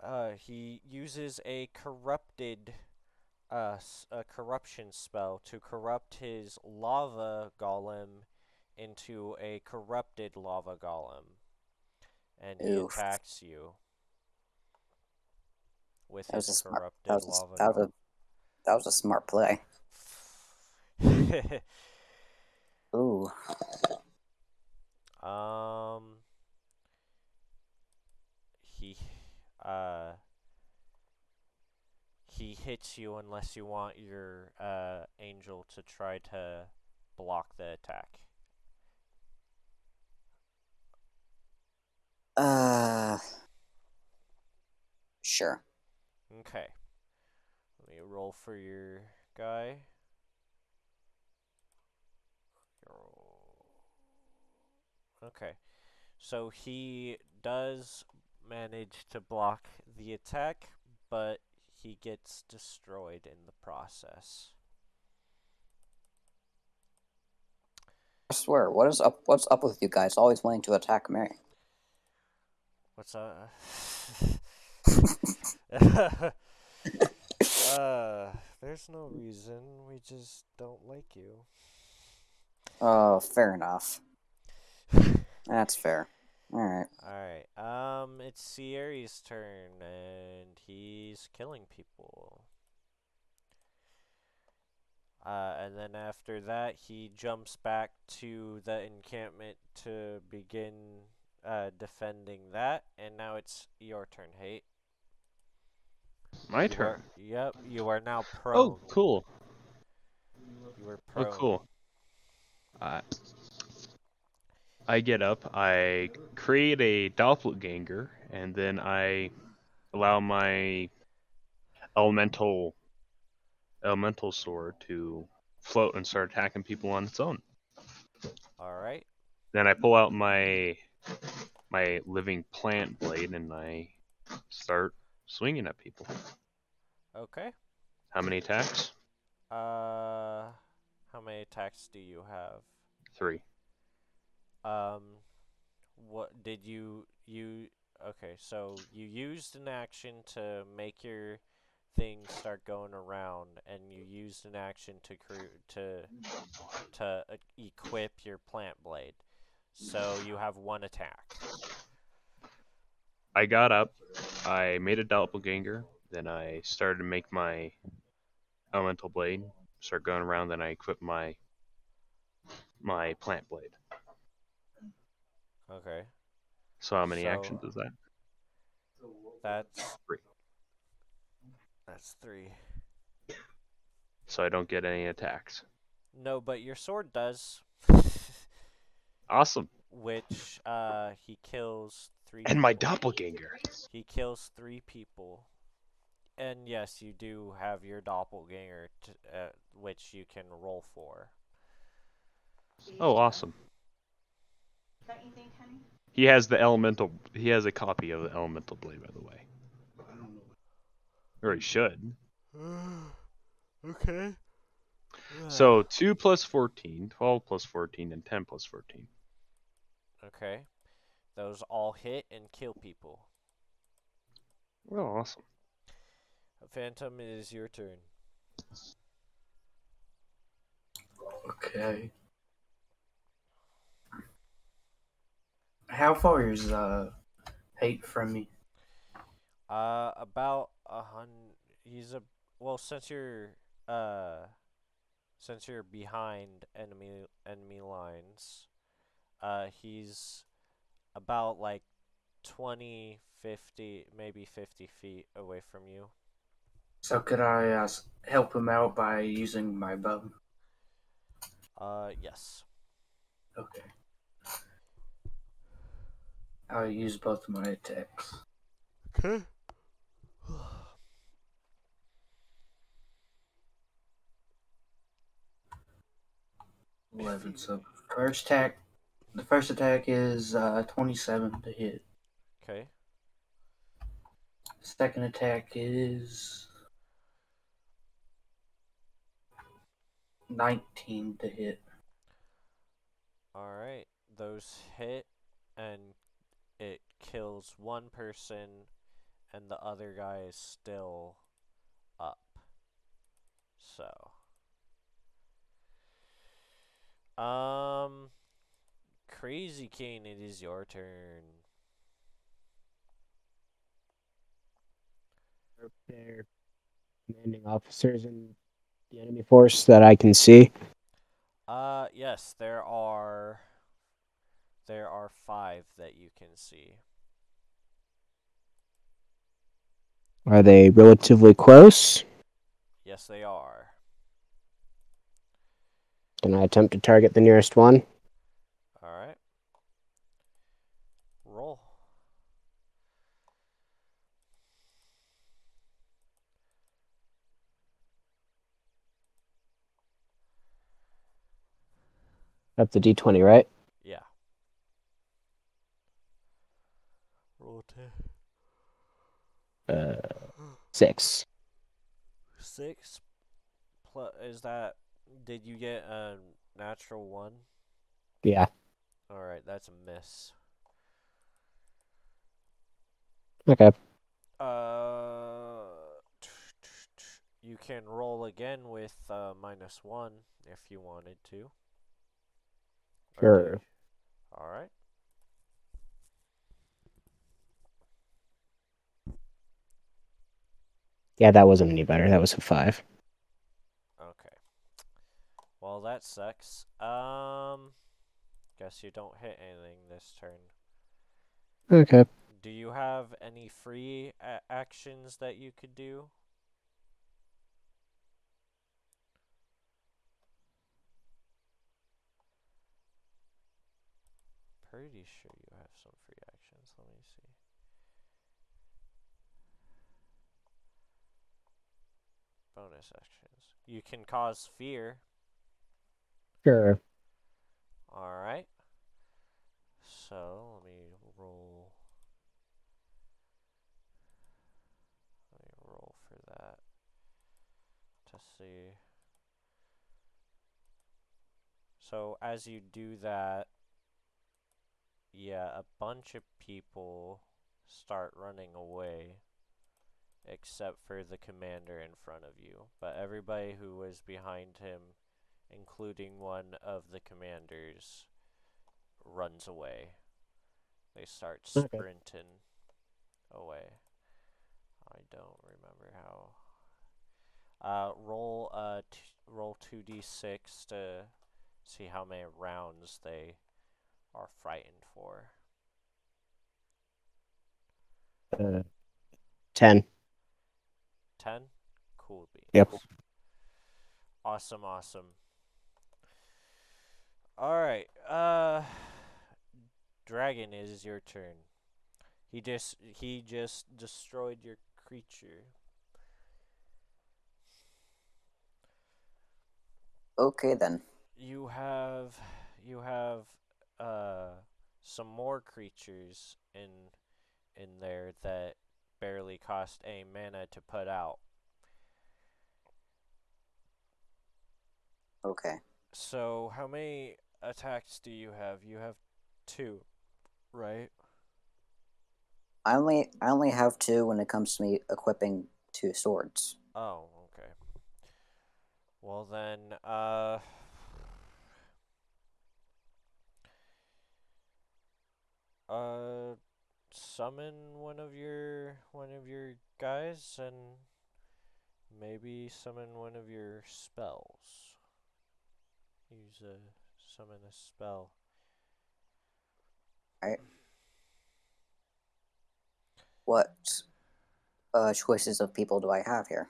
uh he uses a corrupted uh a corruption spell to corrupt his lava golem into a corrupted lava golem and he Oof. attacks you with That his smart. corrupted That was a, lava that was golem. a that was a smart play. Ooh. um he uh he hits you unless you want your uh angel to try to block the attack. Uh. Sure. Okay. Let me roll for your guy. Okay. So he does manage to block the attack, but he gets destroyed in the process. I swear, what is up? What's up with you guys? Always wanting to attack Mary. What's up? uh, there's no reason. We just don't like you. Oh, fair enough. That's fair. All right. Alright, um, it's Sierres turn, and he's killing people. Uh, and then after that, he jumps back to the encampment to begin uh, defending that, and now it's your turn, Hate. My You turn. are- yep, you are now prone. Oh, cool. You are Oh, cool. Uh, I get up, I create a doppelganger, and then I allow my elemental elemental sword to float and start attacking people on its own. Alright, Then I pull out my my living plant blade and I start swinging at people. okay. How many attacks? Uh, how many attacks do you have? three. Um, what did you you? Okay, so you used an action to make your thing start going around, and you used an action to cre- to to uh, equip your plant blade. So you have one attack. I got up, I made a doppelganger, then I started to make my elemental blade, start going around, then I equipped my my plant blade. Okay, So how many So- actions is that? that's Three. That's three. So I don't get any attacks. No, but your sword does. Awesome. which uh he kills three And my doppelganger. He kills three people. And yes, you do have your doppelganger, t- uh, which you can roll for. Oh, awesome. Don't you think, honey? He has the elemental. He has a copy of the elemental blade, by the way. Or he should. okay. So 2 plus 14, 12 plus 14, and 10 plus 14. Okay. Those all hit and kill people. Oh, awesome. Phantom, it is your turn. Okay. How far is uh hate from me? Uh, about a hun. He's a well. Since you're uh, since you're behind enemy enemy lines, uh, he's about like 20, 50, maybe 50 feet away from you. So could I uh, help him out by using my bow? Uh, yes. Okay. I'll use both of my attacks. Okay. Eleven. So first attack, the first attack is uh, twenty-seven to hit. Okay. Second attack is nineteen to hit. All right. Those hit, and it kills one person, and the other guy is still up. So. Um. Crazy Kane, it is your turn. Are there commanding officers in the enemy force that I can see? Uh, yes, there are. There are five that you can see. Are they relatively close? Yes, they are. Can I attempt to target the nearest one? All right. Roll. That's a d20, right? Yeah. Roll ten. Uh, six. Six. Plus, is that? Did you get a natural one? Yeah. All right, that's a miss. Okay. Uh, you can roll again with uh, minus one if you wanted to. Sure. you- All right. Yeah, that wasn't any better. That was a five. Okay. Well, that sucks. Um, guess you don't hit anything this turn. Okay. Do you have any free a- actions that you could do? Pretty sure you have some free actions. Let me see. Bonus actions. You can cause fear. Sure. Alright. So, let me roll. Let me roll for that. To see. So as you do that, yeah, a bunch of people start running away, except for the commander in front of you. But everybody who was behind him, including one of the commanders, runs away. They start Okay. sprinting away. I don't remember how. Uh, roll uh t- roll two d six to see how many rounds they are frightened for. Uh, ten. Ten. Cool beans. Yep. Awesome, awesome. All right. Uh, dragon, it is your turn. He just he just destroyed your creature. Okay then. You have you have uh some more creatures in in there that barely cost a mana to put out. Okay. So how many attacks do you have? You have two, right? I only I only have two when it comes to me equipping two swords. Oh, okay. Well then, uh uh summon one of your one of your guys and maybe summon one of your spells. Use a summon a spell. What uh, choices of people do I have here?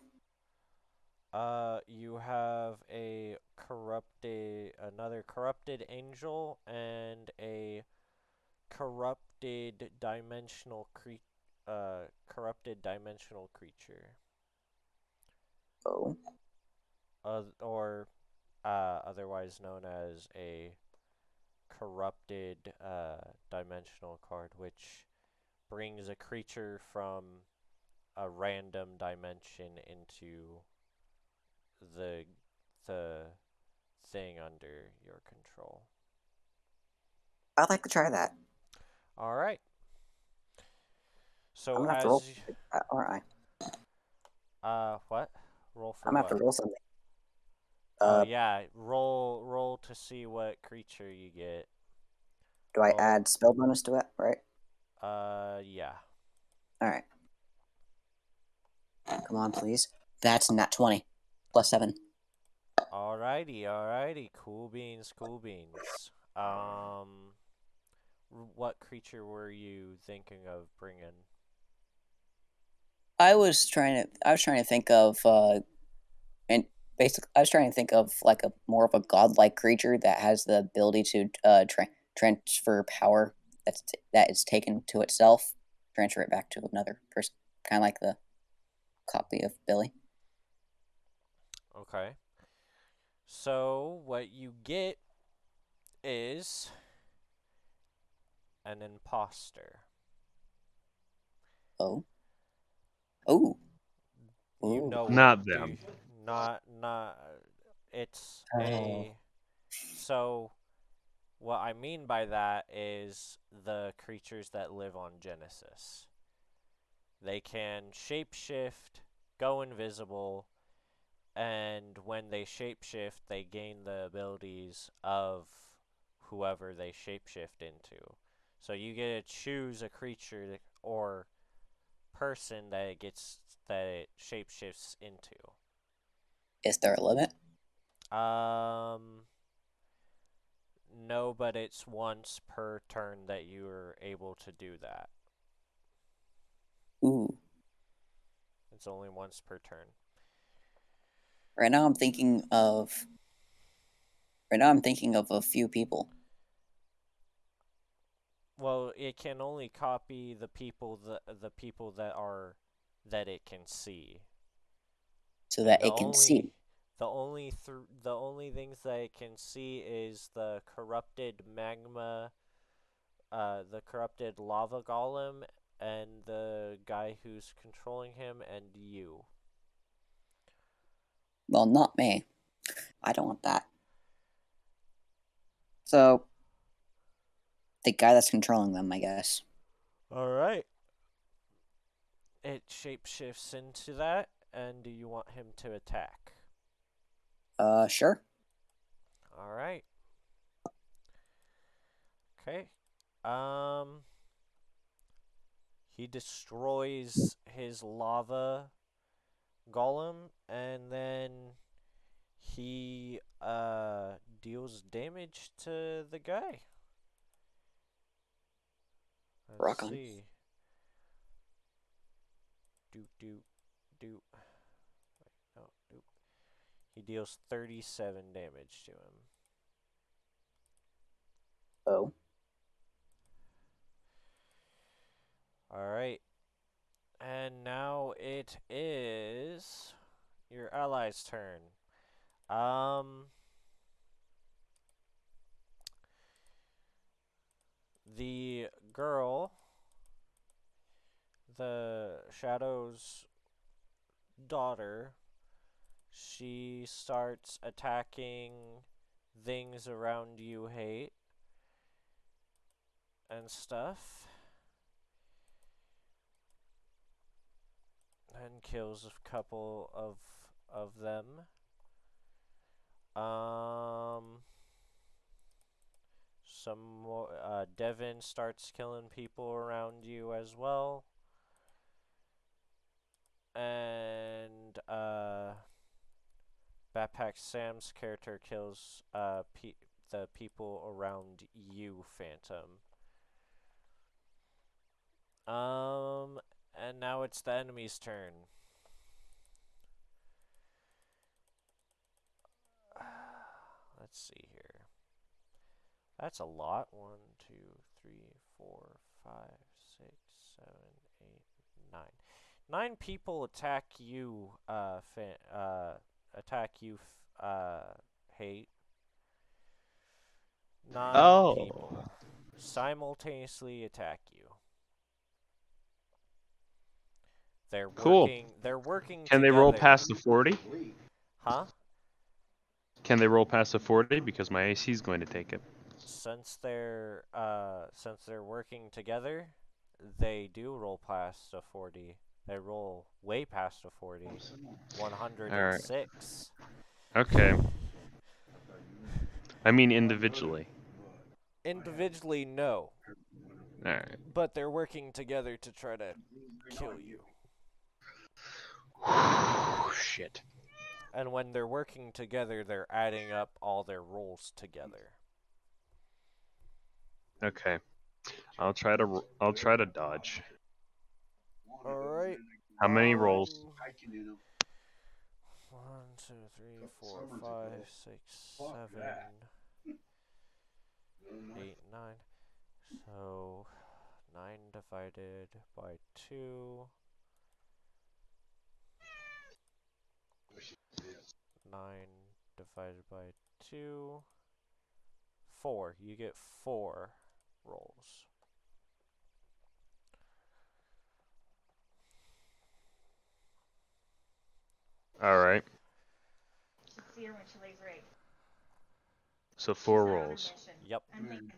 Uh, you have a corrupted, another corrupted angel, and a corrupted dimensional cre- uh, corrupted dimensional creature, Oh, Oth- or uh, otherwise known as a corrupted uh, dimensional card, which brings a creature from a random dimension into the the thing under your control. I'd like to try that. All right. So I'm gonna have as to roll, y- uh, aren't I? uh what? Roll for I'm gonna have to roll something. Oh Uh, yeah, roll roll to see what creature you get. do I add spell bonus to it? Right. Uh yeah. All right. Come on, please. That's nat twenty plus seven. Alrighty, alrighty. Cool beans, cool beans. Um, what creature were you thinking of bringing? I was trying to. I was trying to think of. uh And basically, I was trying to think of like a more of a godlike creature that has the ability to uh tra- transfer power that's t- that is taken to itself, transfer it back to another person, kind of like the copy of Billy. Okay. So what you get is an imposter. Oh. Oh. You know Not them. you- Not not. It's Oh. a. So, what I mean by that is the creatures that live on Genesis. They can shapeshift, go invisible, and when they shapeshift, they gain the abilities of whoever they shapeshift into. So you get to choose a creature or person that it gets that it shapeshifts into. Is there a limit? Um, no, but it's once per turn that you're able to do that. Ooh. It's only once per turn. Right now, I'm thinking of. Right now, I'm thinking of a few people. Well, it can only copy the people that the people that are that it can see. so that The it can only, see. The only th- the only things that it can see is the corrupted magma, uh, the corrupted lava golem, and the guy who's controlling him, and you. Well, not me. I don't want that. So, the guy that's controlling them, I guess. All right. It shapeshifts into that, and do you want him to attack? Uh, sure. All right. Okay. Um. He destroys his lava golem, and then he uh deals damage to the guy. Let's Rock on. see. Do do do. Wait, no, do. He deals thirty-seven damage to him. Oh. All right. And now it is your ally's turn. Um the girl the shadow's daughter she starts attacking things around you hate and stuff and kills a couple of of them. Um, some more. Uh, Devin starts killing people around you as well, and uh, Backpack Sam's character kills uh pe- the people around you, Phantom. Um, and now it's the enemy's turn. Let's see here. That's a lot. One, two, three, four, five, six, seven, eight, nine. Nine people attack you, uh, fa- uh, attack you, f- uh, hate. Nine Oh. people simultaneously attack you. They're Cool. working. They're working. Can they roll past the 40? Huh? Can they roll past the 40? Because my AC is going to take it. Since they're uh since they're working together, they do roll past a forty. They roll way past a forty. One hundred and six. Okay. I mean individually. Individually, no, Alright. but they're working together to try to kill you. Shit. And when they're working together, they're adding up all their rolls together. Okay. I'll try to ro- I'll try to dodge. All right. How many rolls? One, two, three, four, five, six, seven, eight, nine. So nine divided by two. Nine divided by two. Four. You get four rolls. Alright. See her when she lays her egg. So four She's rolls. Yep. I'm thinking.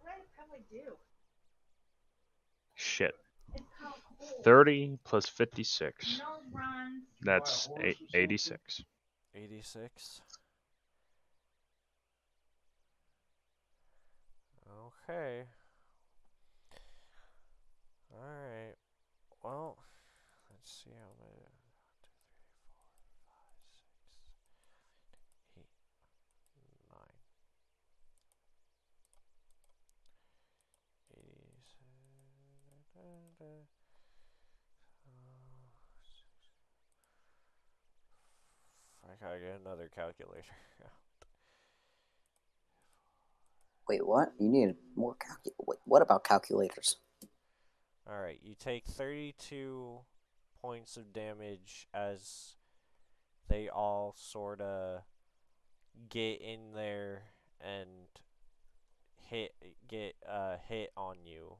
What I probably do. Shit. It's called 30 plus 56. No runs. That's eight, 86. 86. Okay. Alright. Well, let's see how many. I gotta get another calculator. Wait, what? You need more calcu- Wait, what about calculators? Alright, you take 32 points of damage as they all sorta get in there and hit get uh hit on you.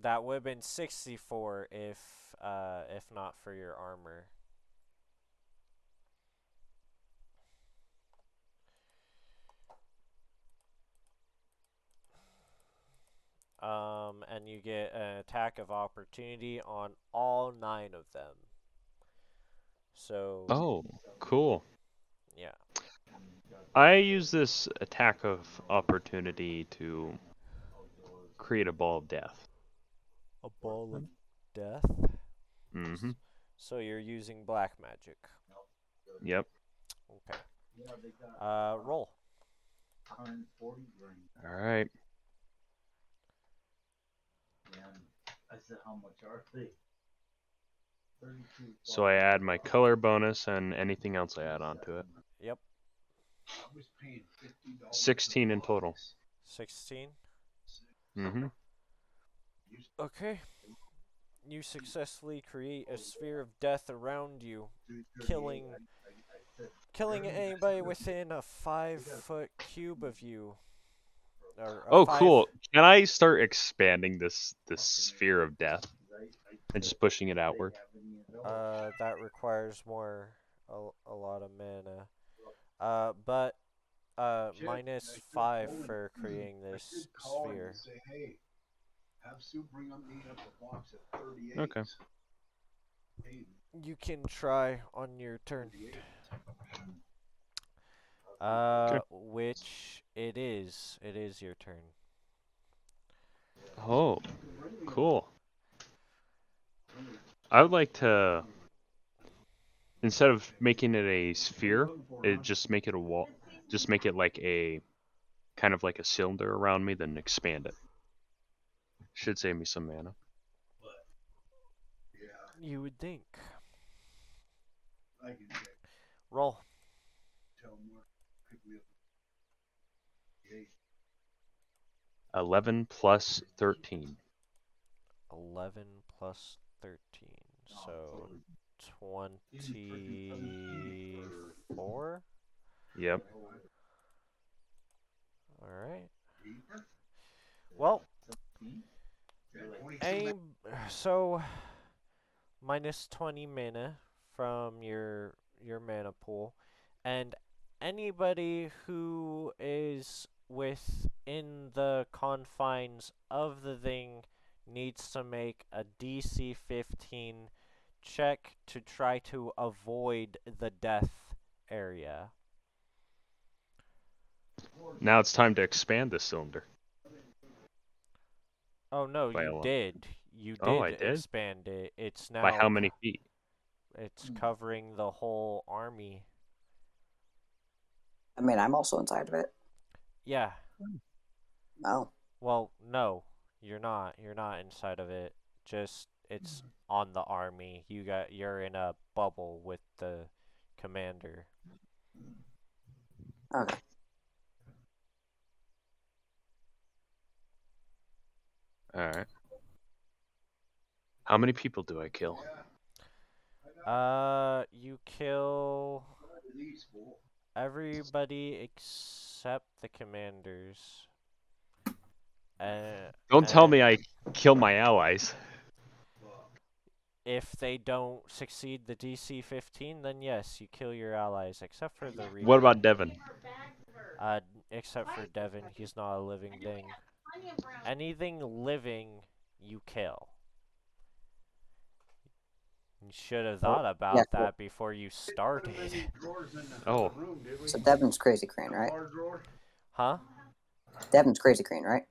That would have been 64 if uh if not for your armor. Um, and you get an attack of opportunity on all nine of them. So Oh, cool. yeah. I use this attack of opportunity to create a ball of death. A ball of death. Mm-hmm. So you're using black magic. Yep. Okay. Uh, roll. Hundred forty grand. All right. And I said, how much are they? Thirty-two. So I add my color bonus and anything else I add onto it. Yep. I was paying fifty dollars. 16 in total. Sixteen. Mm-hmm. Okay. You successfully create a sphere of death around you, killing killing anybody within a five foot cube of you. Or a Oh, five- cool. Can I start expanding this this sphere of death and just pushing it outward? Uh, that requires more a, a lot of mana. Uh, but uh, minus five for creating this sphere. Say, hey, have Sue bring up me box at thirty-eight. Okay. You can try on your turn. Uh, which it is. It is your turn. Oh, cool. I would like to instead of making it a sphere, it just make it a wall. Just make it like a kind of like a cylinder around me, then expand it. Should save me some mana. You would think. I can check, Roll. tell Mark, pick me up. Hey, 11 plus 13. 11 plus 13. So 24? Yep. Alright. Well, aim. So, minus 20 mana from your your mana pool, and anybody who is within the confines of the thing needs to make a DC 15 check to try to avoid the death area. Now it's time to expand the cylinder. Oh no, By you did. You oh, did, Oh, I did? expand it. It's now By how many feet? It's covering the whole army. I mean, I'm also inside of it. Yeah. Oh, Well, no, you're not. You're not inside of it. Just it's on the army. You got you're in a bubble with the commander. okay. Alright. How many people do I kill? Uh, you kill these fool. Everybody except the commanders. Uh, Don't tell uh, me I kill my allies. If they don't succeed the DC 15, then yes, you kill your allies, except for the Reaper. What about Devin? Uh, except for Devin, he's not a living thing. Anything living, you kill. You should have thought about yeah, that before you started. Oh. So Devin's Crazy Crane, right? Huh? Devin's Crazy Crane, right?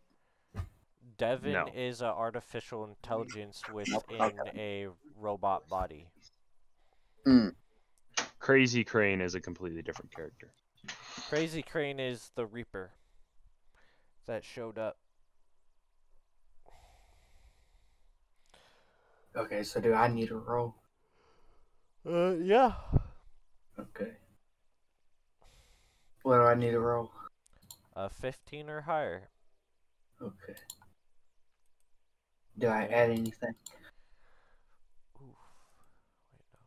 Devin No. is an artificial intelligence within okay. a robot body. Hmm. Crazy Crane is a completely different character. Crazy Crane is the Reaper that showed up. Okay, so do I need a roll? Uh, yeah. Okay. What do I need to roll? A 15 or higher. Okay. Do I add anything? Oof. Wait, no.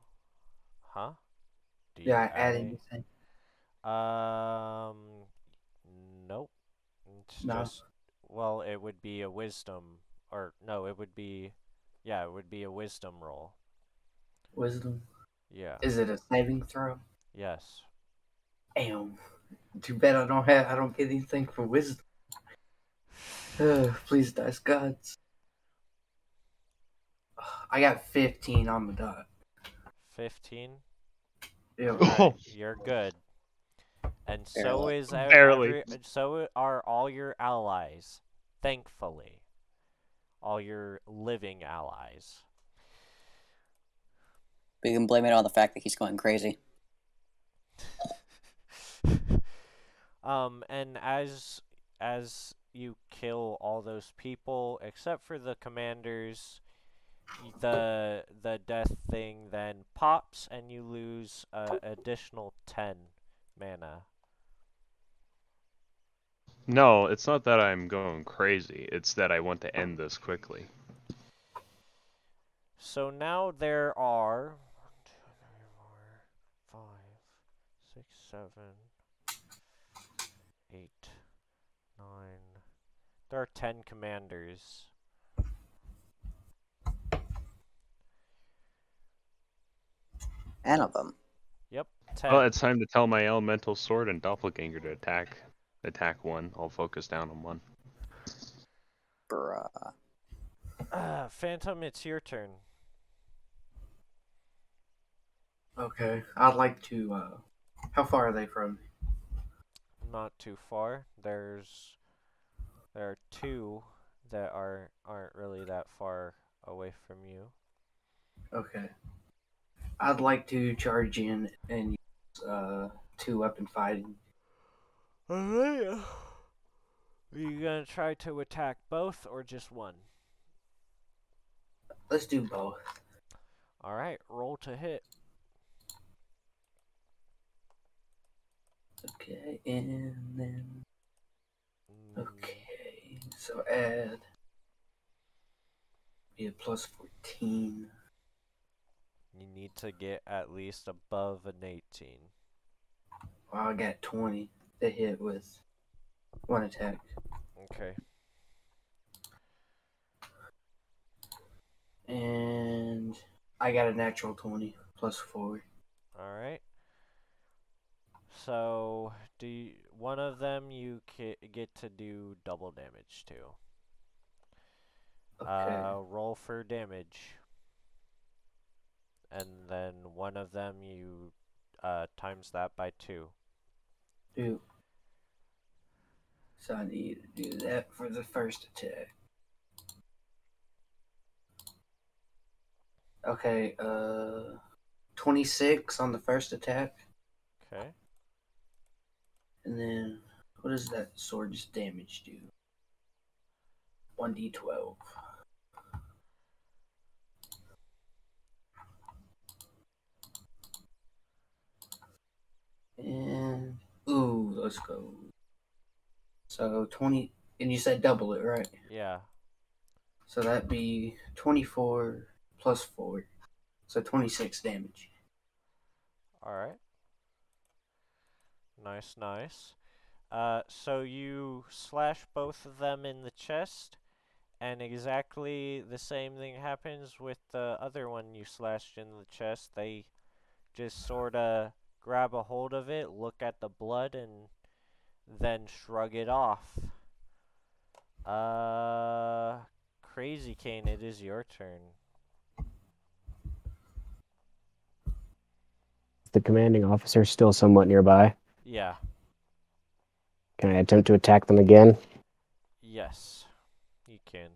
Huh? Do Do I add any- anything? Um, nope. It's No. just well, it would be a wisdom, or no, it would be, yeah, it would be a wisdom roll. Wisdom? Yeah. Is it a saving throw? Yes. Damn. Too bad I don't have I don't get anything for wisdom. Ugh, please, dice gods. I got 15 on the dot. 15. Yeah. Oh. You're good. And so Barely. is ev- Barely. every- so are all your allies. Thankfully. All your living allies. We can blame it on the fact that he's going crazy. um and as as you kill all those people except for the commanders the the death thing then pops and you lose uh, additional 10 mana No, it's not that I'm going crazy. It's that I want to end this quickly. so now there are one, two, three, four, five, six, seven, eight, nine. There are ten commanders. Ten of them. Yep, ten. Well, it's time to tell my elemental sword and doppelganger to attack. Attack one. I'll focus down on one. Bruh. Uh, Phantom, it's your turn. Okay. I'd like to. Uh, how far are they from? me? Not too far. There's there are two that are aren't really that far away from you. Okay. I'd like to charge in and use uh, two weapon fighting. Alright. Are you gonna try to attack both or just one? Let's do both. Alright, roll to hit. Okay, and then. Okay, so add. Be a plus 14. You need to get at least above an 18. Well, I got 20 to hit with one attack. Okay. And I got a natural 20 plus 4. Alright. So, do you, one of them you get to do double damage to. Okay. Uh, roll for damage. And then one of them you uh, times that by two. do. So I need to do that for the first attack. Okay, uh 26 on the first attack. Okay. And then what does that sword's damage do? 1d12. And ooh, let's go. So 20 and you said double it, right? Yeah. So that'd be 24 plus 4. So 26 damage. Alright. Nice, nice. Uh, so you slash both of them in the chest, and exactly the same thing happens with the other one you slashed in the chest. They just sorta grab a hold of it, look at the blood, and then shrug it off. Uh, Crazy Kane, it is your turn. Is the commanding officer still somewhat nearby? Yeah, Can I attempt to attack them again? yes, you can.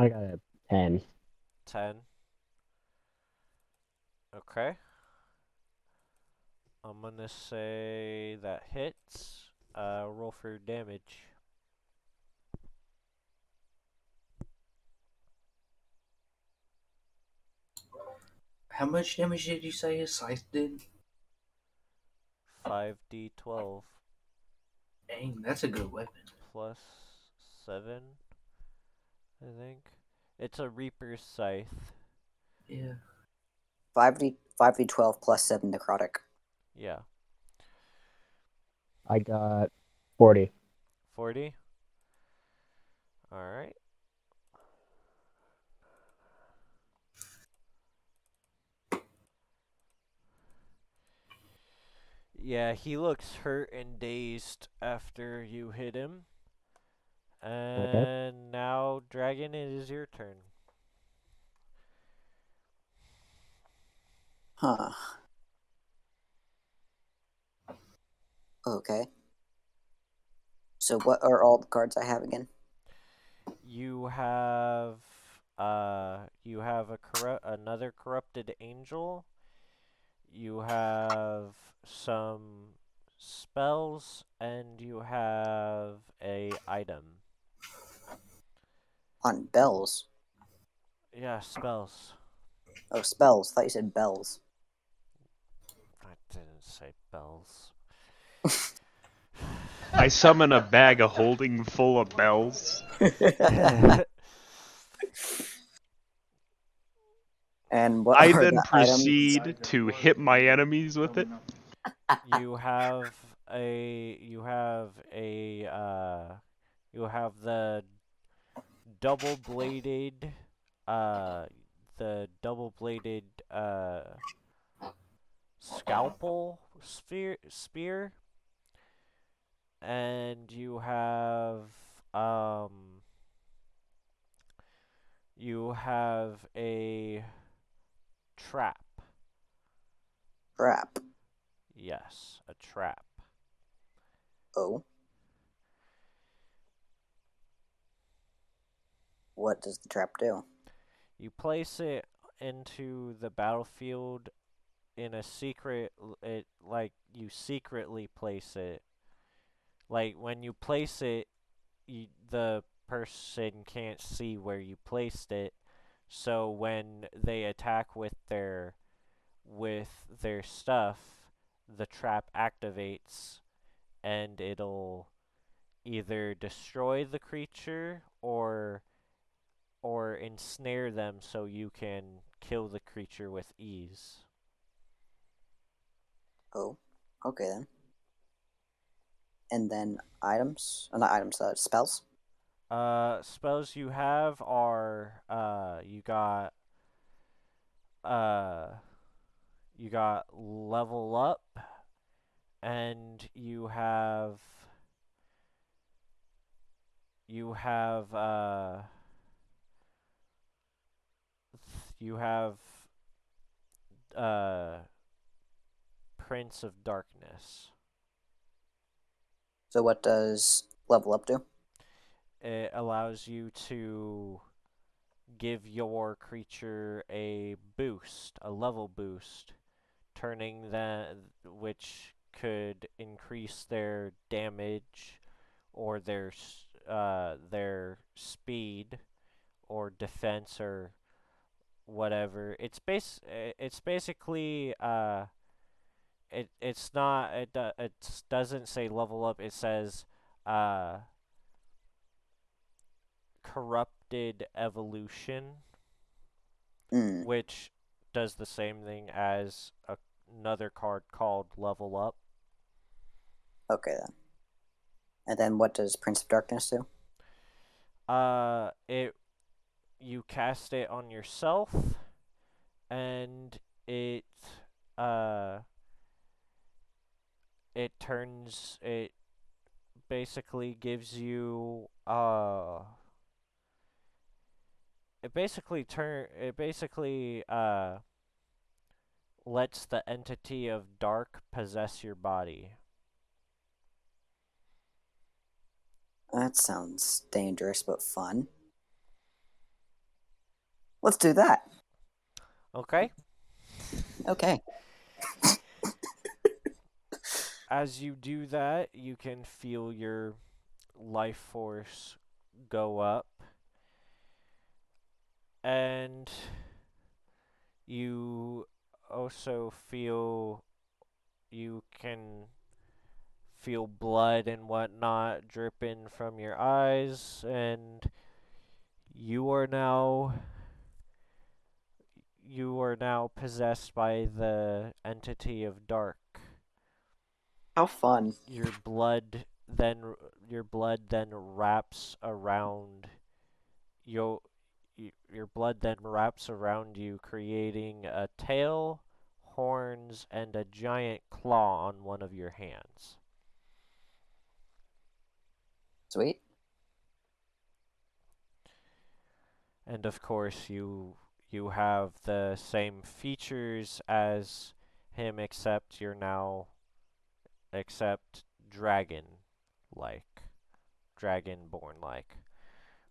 I got a 10. 10. Okay. I'm gonna say that hits. Uh, roll for damage. How much damage did you say his scythe did? 5d12 Dang, that's a good weapon. plus 7, I think. It's a Reaper's Scythe. Yeah. 5d 5d12 plus 7 necrotic. Yeah. I got 40. 40? Alright. Yeah, he looks hurt and dazed after you hit him. And now, Dragon, it is your turn. Huh. Okay. So what are all the cards I have again? You have uh you have a corru- another corrupted angel. You have some spells and you have a item. On bells. Yeah, spells. Oh, spells. Thought you said bells. I didn't say bells. I summon a bag of holding full of bells. And what I then the items? proceed to hit my enemies with it. you have a you have a uh you have the double bladed uh the double bladed uh scalpel spear spear and you have um you have a trap Crap. yes a trap Oh. What does the trap do? You place it into the battlefield in a secret it like you secretly place it. Like when you place it you, the person can't see where you placed it. So when they attack with their with their stuff, the trap activates and it'll either destroy the creature or or ensnare them so you can kill the creature with ease. Oh. Okay then. And then items? Oh, not items, uh, spells? Uh, spells you have are uh, you got uh, you got level up, and you have you have uh, you have uh, Prince of Darkness. So what does level up do? it allows you to give your creature a boost, a level boost, turning that which could increase their damage or their uh their speed or defense or whatever. It's base it's basically uh it it's not it do, it doesn't say level up. It says uh corrupted evolution, Hmm. which does the same thing as a, another card called level up. Okay then. And then what does Prince of Darkness do? Uh, it you cast it on yourself, and it uh it turns it basically gives you uh it basically turn it basically uh lets the entity of dark possess your body. That sounds dangerous but fun. Let's do that. Okay? Okay. as you do that, you can feel your life force go up. And you also feel you can feel blood and whatnot dripping from your eyes, and you are now you are now possessed by the entity of dark How fun. your blood then your blood then wraps around you'll, your blood then wraps around you, creating a tail, horns, and a giant claw on one of your hands. Sweet. And of course, you you have the same features as him, except you're now, except dragon like, dragonborn like.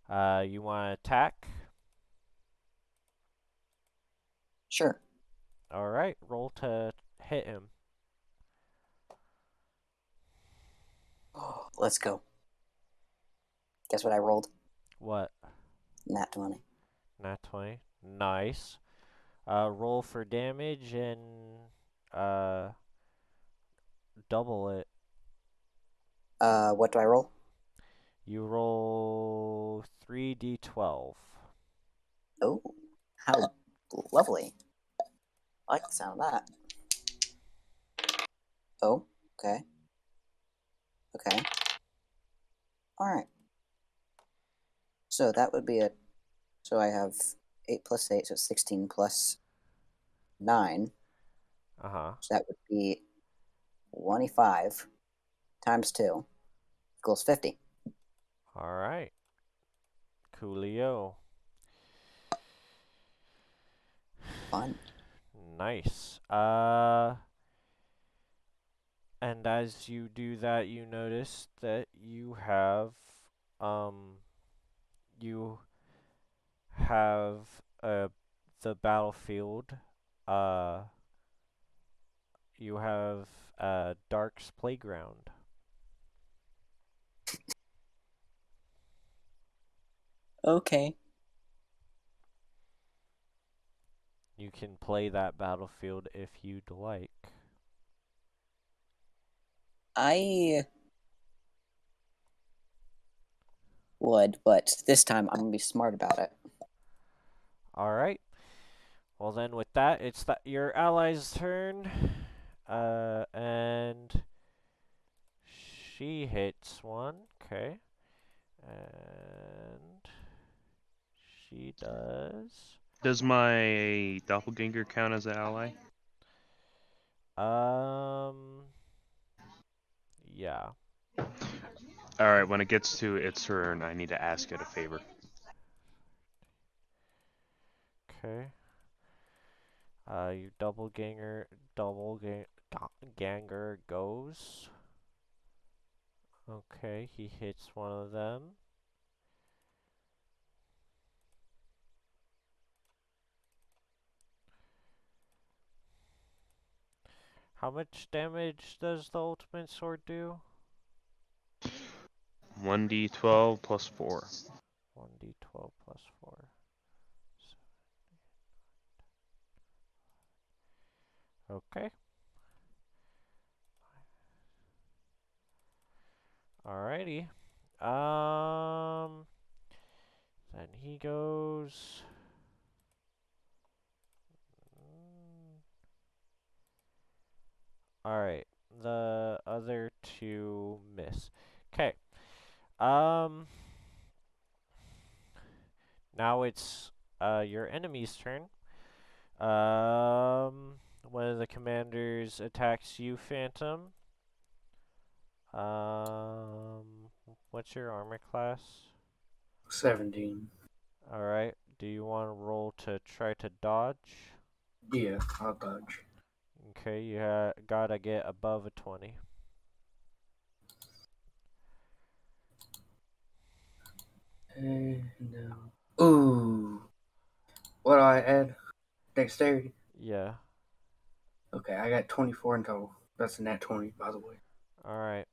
Uh, you want to attack? Sure. All right, roll to hit him. Let's go. Guess what I rolled? What? Nat 20. Nat 20. Nice. Uh, roll for damage and uh, double it. Uh, what do I roll? You roll 3d12. Oh, how lovely. I like the sound of that. Oh, okay. Okay. Alright. So that would be it. So I have 8 plus 8, so it's 16 plus 9. Uh huh. So that would be 25 times 2 equals 50. All right. Coolio. Fun. Nice. Uh, and as you do that, you notice that you have, um, you have uh the battlefield. Uh, you have uh Dark's playground. Okay. You can play that battlefield if you'd like. I would, but this time I'm gonna be smart about it. All right. Well then, with that, it's that your ally's turn, uh, and she hits one. Okay, and she does. Does my doppelganger count as an ally? Um. Yeah. Alright, when it gets to its turn, I need to ask it a favor. Okay. Uh, your double ganger, double ga- ganger goes. Okay, he hits one of them. How much damage does the ultimate sword do? 1d12 plus 4. 1d12 plus 4. Okay. Alrighty. Um then he goes Alright. The other two miss. Okay. Um now it's uh your enemy's turn. Um one of the commanders attacks you, Phantom. Um what's your armor class? 17. Alright. Do you want to roll to try to dodge? Yeah, I'll dodge. Okay, you ha- gotta get above a 20. And no. Ooh. What do I add? Dexterity. Yeah. Okay, I got 24 in total. That's a nat 20, by the way. Alright.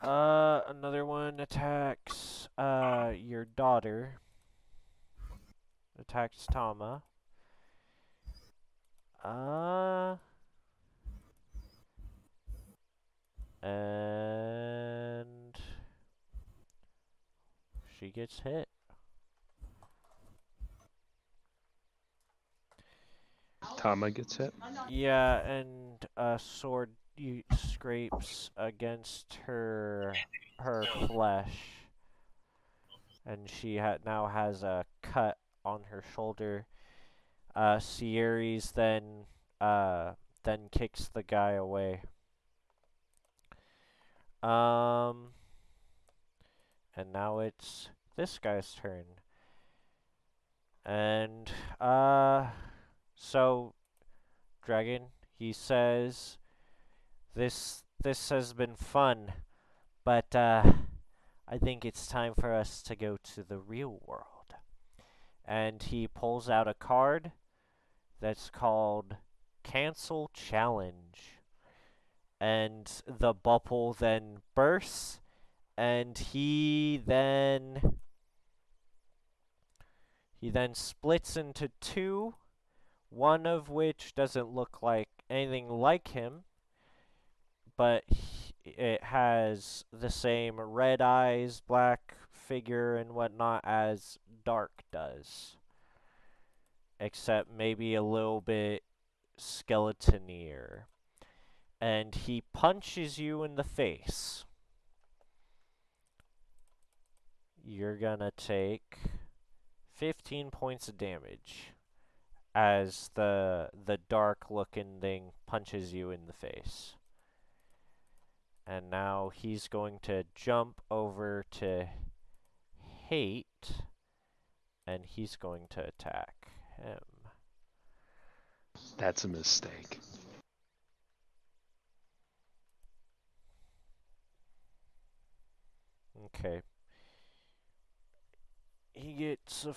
Uh, another one attacks, uh, your daughter. Attacks Tama. Uh. And. She gets hit. Tama gets hit. Yeah, and a sword you scrapes against her her flesh. and she ha- now has a cut on her shoulder. Uh, then uh, then kicks the guy away. Um, and now it's this guy's turn. And uh, so Dragon, he says, "This this has been fun, but uh, I think it's time for us to go to the real world." And he pulls out a card that's called Cancel Challenge. And the bubble then bursts, and he then he then splits into two, one of which doesn't look like anything like him, but it has the same red eyes, black figure, and whatnot as Dark does. Except maybe a little bit skeletonier. And he punches you in the face. You're gonna take 15 points of damage as the the dark looking thing punches you in the face. And now he's going to jump over to hate and he's going to attack him. That's a mistake. Okay. He gets a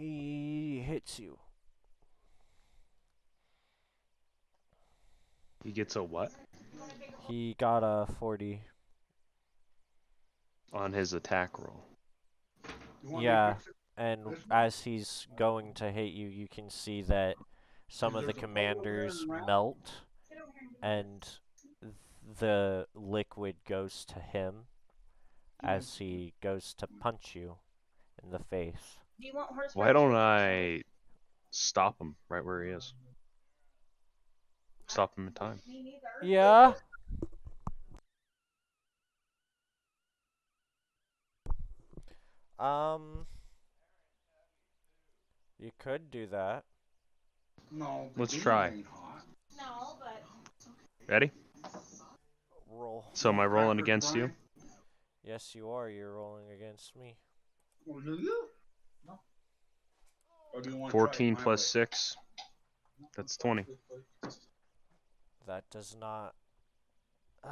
he hits you. He gets a what He got a 40. on his attack roll? You want me to Yeah. And as he's going to hit you, you can see that some of the There's a pole there commanders melt and the liquid goes to him as he goes to punch you in the face. Do you want horse Why don't I stop him right where he is? Stop him in time. Yeah. Um you could do that. No. Let's try. No, but Ready? Roll. So am I rolling against you? Yes, you are. You're rolling against me. Well, do you? No. Or do you want to try it 14 plus way? 6. That's 20. That does not. Uh,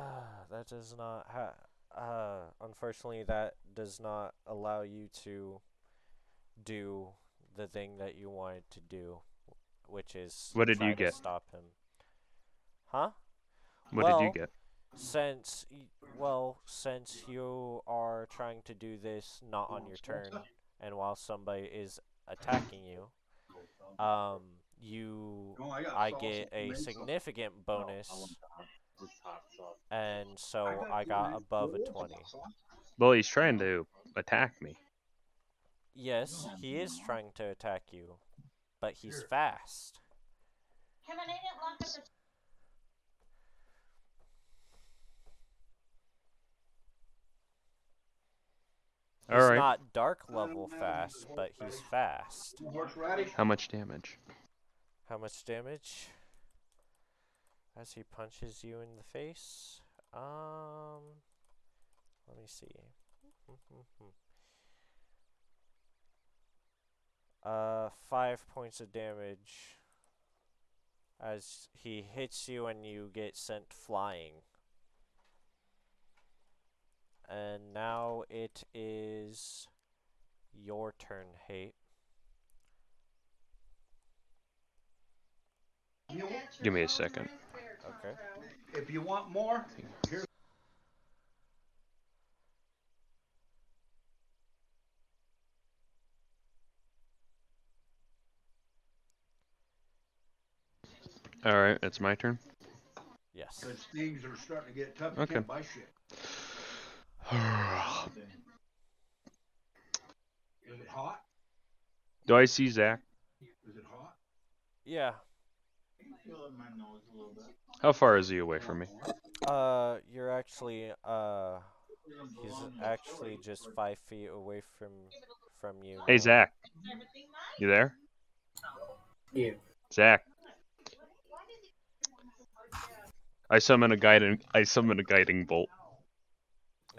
that does not. Ha- uh, unfortunately, that does not allow you to do the thing that you wanted to do, which is What did try you get? Stop him. Huh? What did you get? Since y- well, since you are trying to do this not on your turn, and while somebody is attacking you, um, you No, I, I get a made some. significant bonus, and so got I got above a 20. Well, he's trying to attack me. Yes, he is trying to attack you, but he's Here. fast. Kevin, I didn't lock up the He's All right. not dark level fast, but he's fast. How much damage? How much damage? As he punches you in the face? Um, let me see. uh, five points of damage. As he hits you and you get sent flying. And now it is your turn, Hate. Give me a second. Okay. If you want more, here's All right, it's my turn. Yes. because things are starting to get tough. You Okay. can't buy shit. Is it hot? Do I see Zach? Is it hot? Yeah. How far is he away from me? Uh, you're actually uh He's actually just five feet away from from you. Hey. Zach, you there? Yeah. Zach. I summon a guiding. I summon a guiding bolt.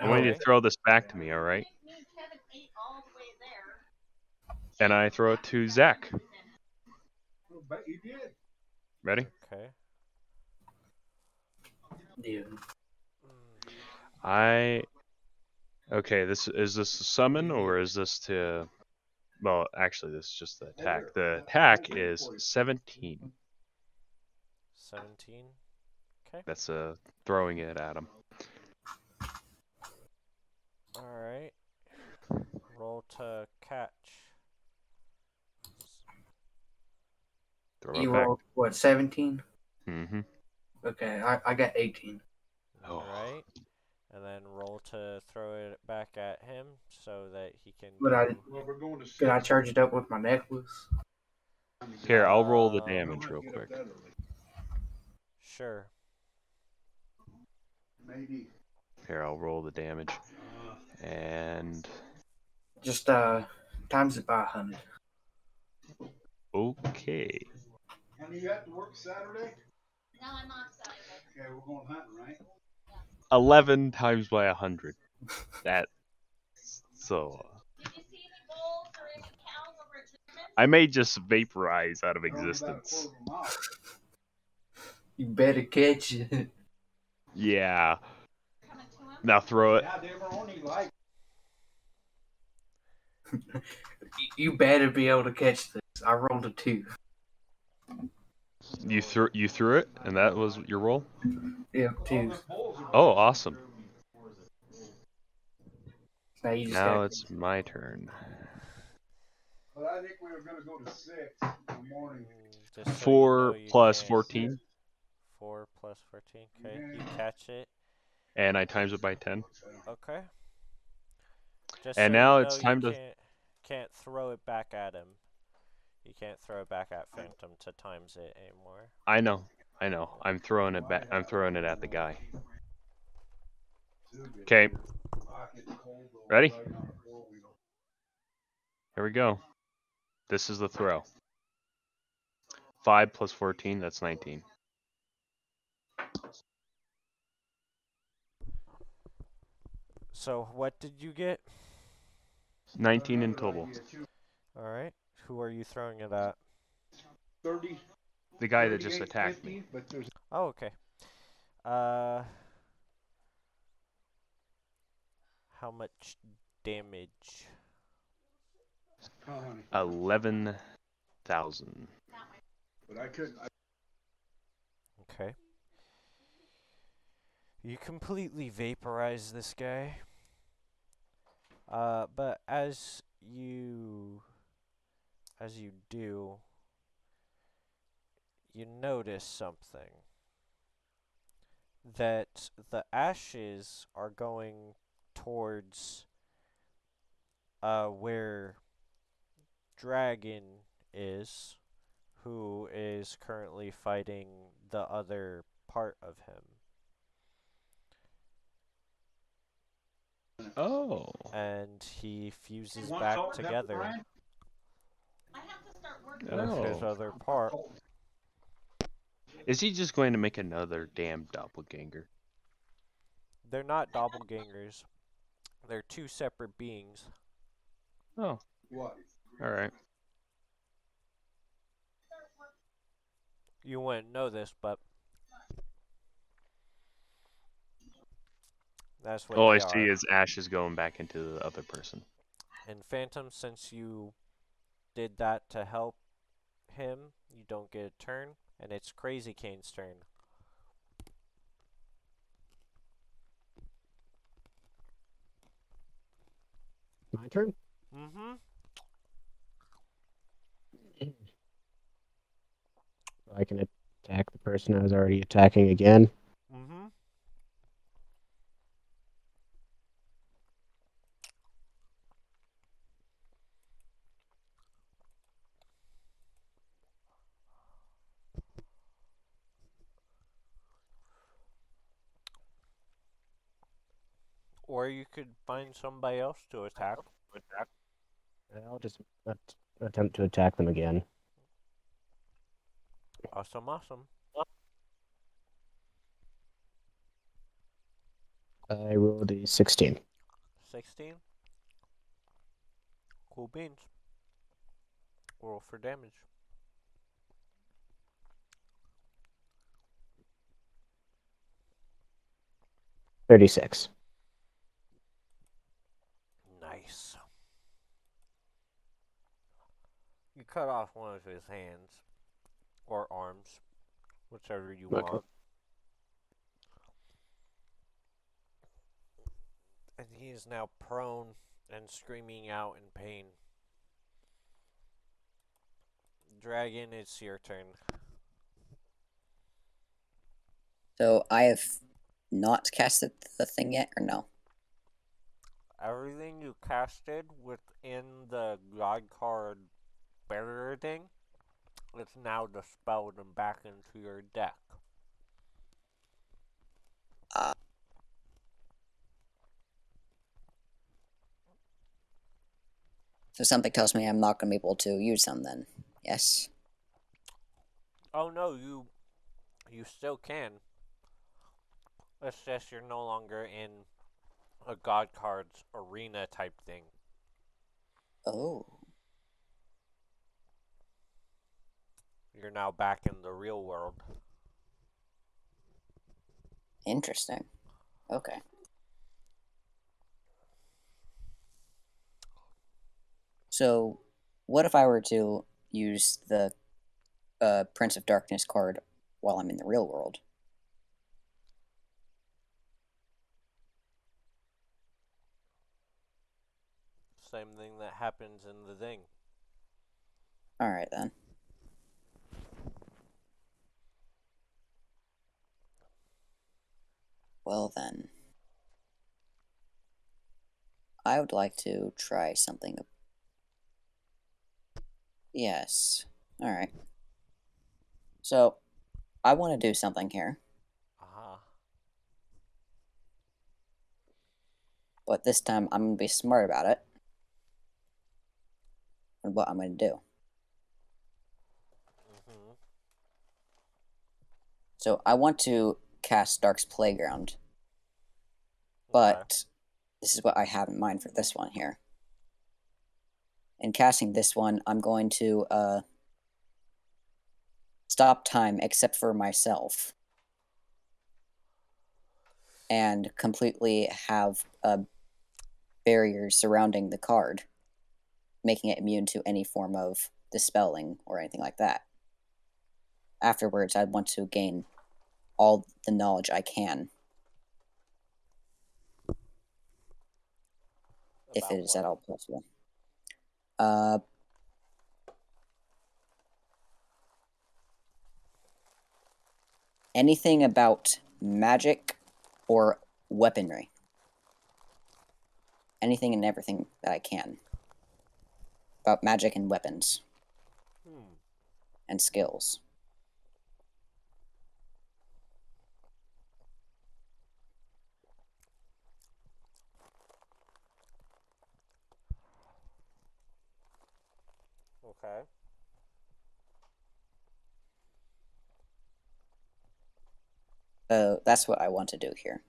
I want you to throw this back to me, all right? And I throw it to Zach. Bet you did. Ready? Okay. Yeah. I. Okay, this is this a summon or is this to? Well, actually, this is just the attack. The attack is 17. Seventeen. Okay. That's uh throwing it at him. All right. Roll to catch. Throw You rolled what? Seventeen. Mm-hmm. Okay, I, I got eighteen. Oh. All right. And then roll to throw it back at him so that he can. But I- do- Well, we're going to. Can I charge it up with my necklace? Here, I'll roll the Um, damage real quick. Sure. Maybe. Here, I'll roll the damage. And Just uh, times it by a hundred. okay. honey, you have to work Saturday? No, I'm off Saturday. Okay, we're going hunting, right? 11 times by a 100. That. So. Did you see any bulls or any cows over at I may just vaporize out of They're only about a existence. quarter of a mile. You better catch it. Yeah. Coming to 'em? Now throw it. Yeah, they were only like, you better be able to catch this. I rolled a two. You threw you threw it, and that was your roll. Yeah, two. Oh, awesome! Now you just Now gotta- it's my turn. but I think we were gonna go to six in the morning. Just so you Four know, you plus can't- fourteen, Four plus fourteen. Okay. You catch it. And I times it by ten. Okay. Just And so now you it's time to- Can't, can't throw it back at him. You can't throw it back at Phantom to times it anymore. I know, I know. I'm throwing it back. I'm throwing it at the guy. Okay, Ready? here we go. This is the throw. Five plus fourteen. That's nineteen. So what did you get? Nineteen in total. All right. Who are you throwing it at? Thirty. The guy that just attacked me. But there's Oh, okay. Uh, how much damage? oh, Eleven thousand. but I couldn't. I, Okay. You completely vaporize this guy. Uh, but as you as you do, you notice something. That the ashes are going towards uh where Dragon is, who is currently fighting the other part of him. Oh. and he fuses back salt and pepper, together Brian? I have to start working. with his other part. Is he just going to make another damn doppelganger? They're not doppelgangers. They're two separate beings. Oh, what? all right. You wouldn't know this, but that's what All I they see are. is ashes going back into the other person. And Phantom, since you did that to help him, you don't get a turn, and it's Crazy Kane's turn. My turn. Mm-hmm. I can attack the person I was already attacking again. Mm-hmm. Or you could find somebody else to attack. I'll just at- attempt to attack them again. Awesome, awesome. I rolled a 16. 16. Cool beans. Roll for damage. Thirty-six. Nice. You cut off one of his hands or arms, whichever you Okay. want. And he is now prone and screaming out in pain. Dragon, it's your turn. So I have not casted the thing yet, or no? Everything you casted within the god card barrier thing is now dispelled and back into your deck. So something tells me I'm not going to be able to use them then. Yes. Oh no, you you still can. It's just you're no longer in a god cards arena type thing. Oh. You're now back in the real world. Interesting. Okay. So, what if I were to use the uh, Prince of Darkness card while I'm in the real world? Same thing that happens in the thing. Alright then. Well then. I would like to try something. Yes. Alright. So, I want to do something here, Uh-huh. but this time I'm going to be smart about it. And what I'm going to do. hmm So, I want to cast Dark's Playground, but this is what I have in mind for this one here. In casting this one, I'm going to uh, stop time except for myself and completely have a barrier surrounding the card, making it immune to any form of dispelling or anything like that. Afterwards, I'd want to gain all the knowledge I can if it is what? at all possible. Uh, anything about magic or weaponry. Anything and everything that I can. About magic and weapons Hmm. and skills. Okay. So that's what I want to do here.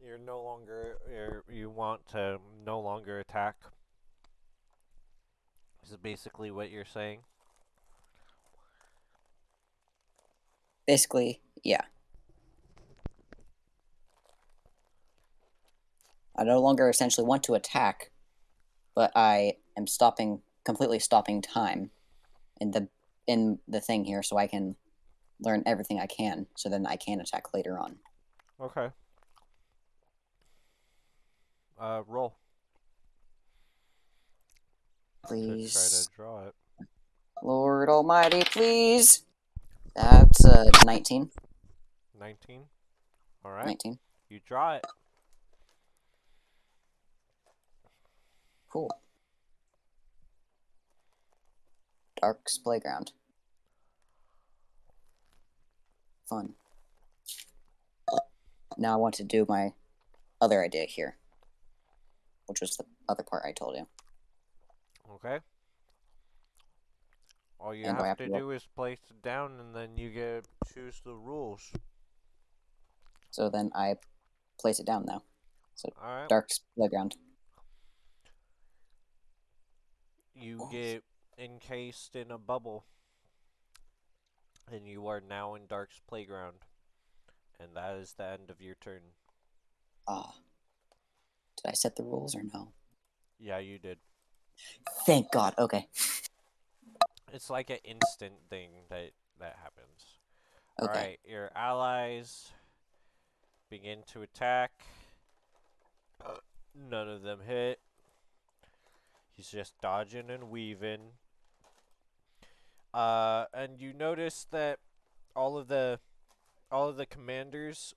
You're no longer you're, you want to no longer attack. This Is basically what you're saying? Basically, yeah. I no longer essentially want to attack, but I am stopping completely stopping time in the in the thing here so I can learn everything I can so then I can attack later on. Okay. Uh, roll. To try to draw it. Lord Almighty, please. That's uh 19. 19. Alright. 19. You draw it. Cool. Dark's playground. Fun. now I want to do my other idea here, which was the other part I told you. Okay. All you And do I have have to to do is place it down, and then you get to choose the rules. So then I place it down now. All right. Dark's playground. You get encased in a bubble, and you are now in Dark's playground, and that is the end of your turn. Ah. Did I set the rules or no? Yeah, you did. Thank God. Okay. It's like an instant thing that that happens. Okay. All right, your allies begin to attack. None of them hit. He's just dodging and weaving. Uh, and you notice that all of the all of the commanders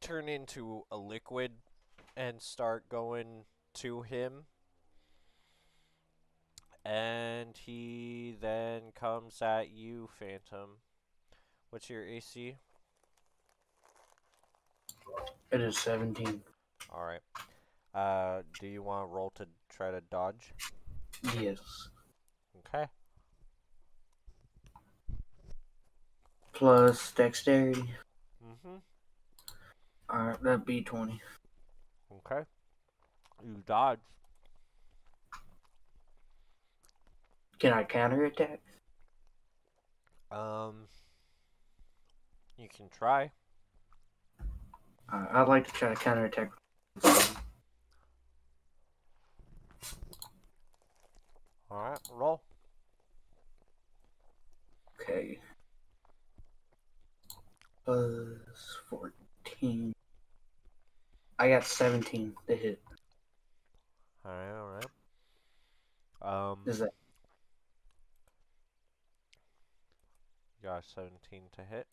turn into a liquid and start going to him. And he then comes at you, Phantom. What's your AC? It is 17. Alright. Uh, do you want to roll to try to dodge? Yes. Okay. Plus dexterity. Mm-hmm. Alright, that'd be 20. Okay. You dodge. Can I counterattack? Um, you can try. Uh, I'd like to try to counterattack. Alright, roll. Okay. Plus 14. I got 17 to hit. Alright, alright. Um, Is that you got 17 to hit.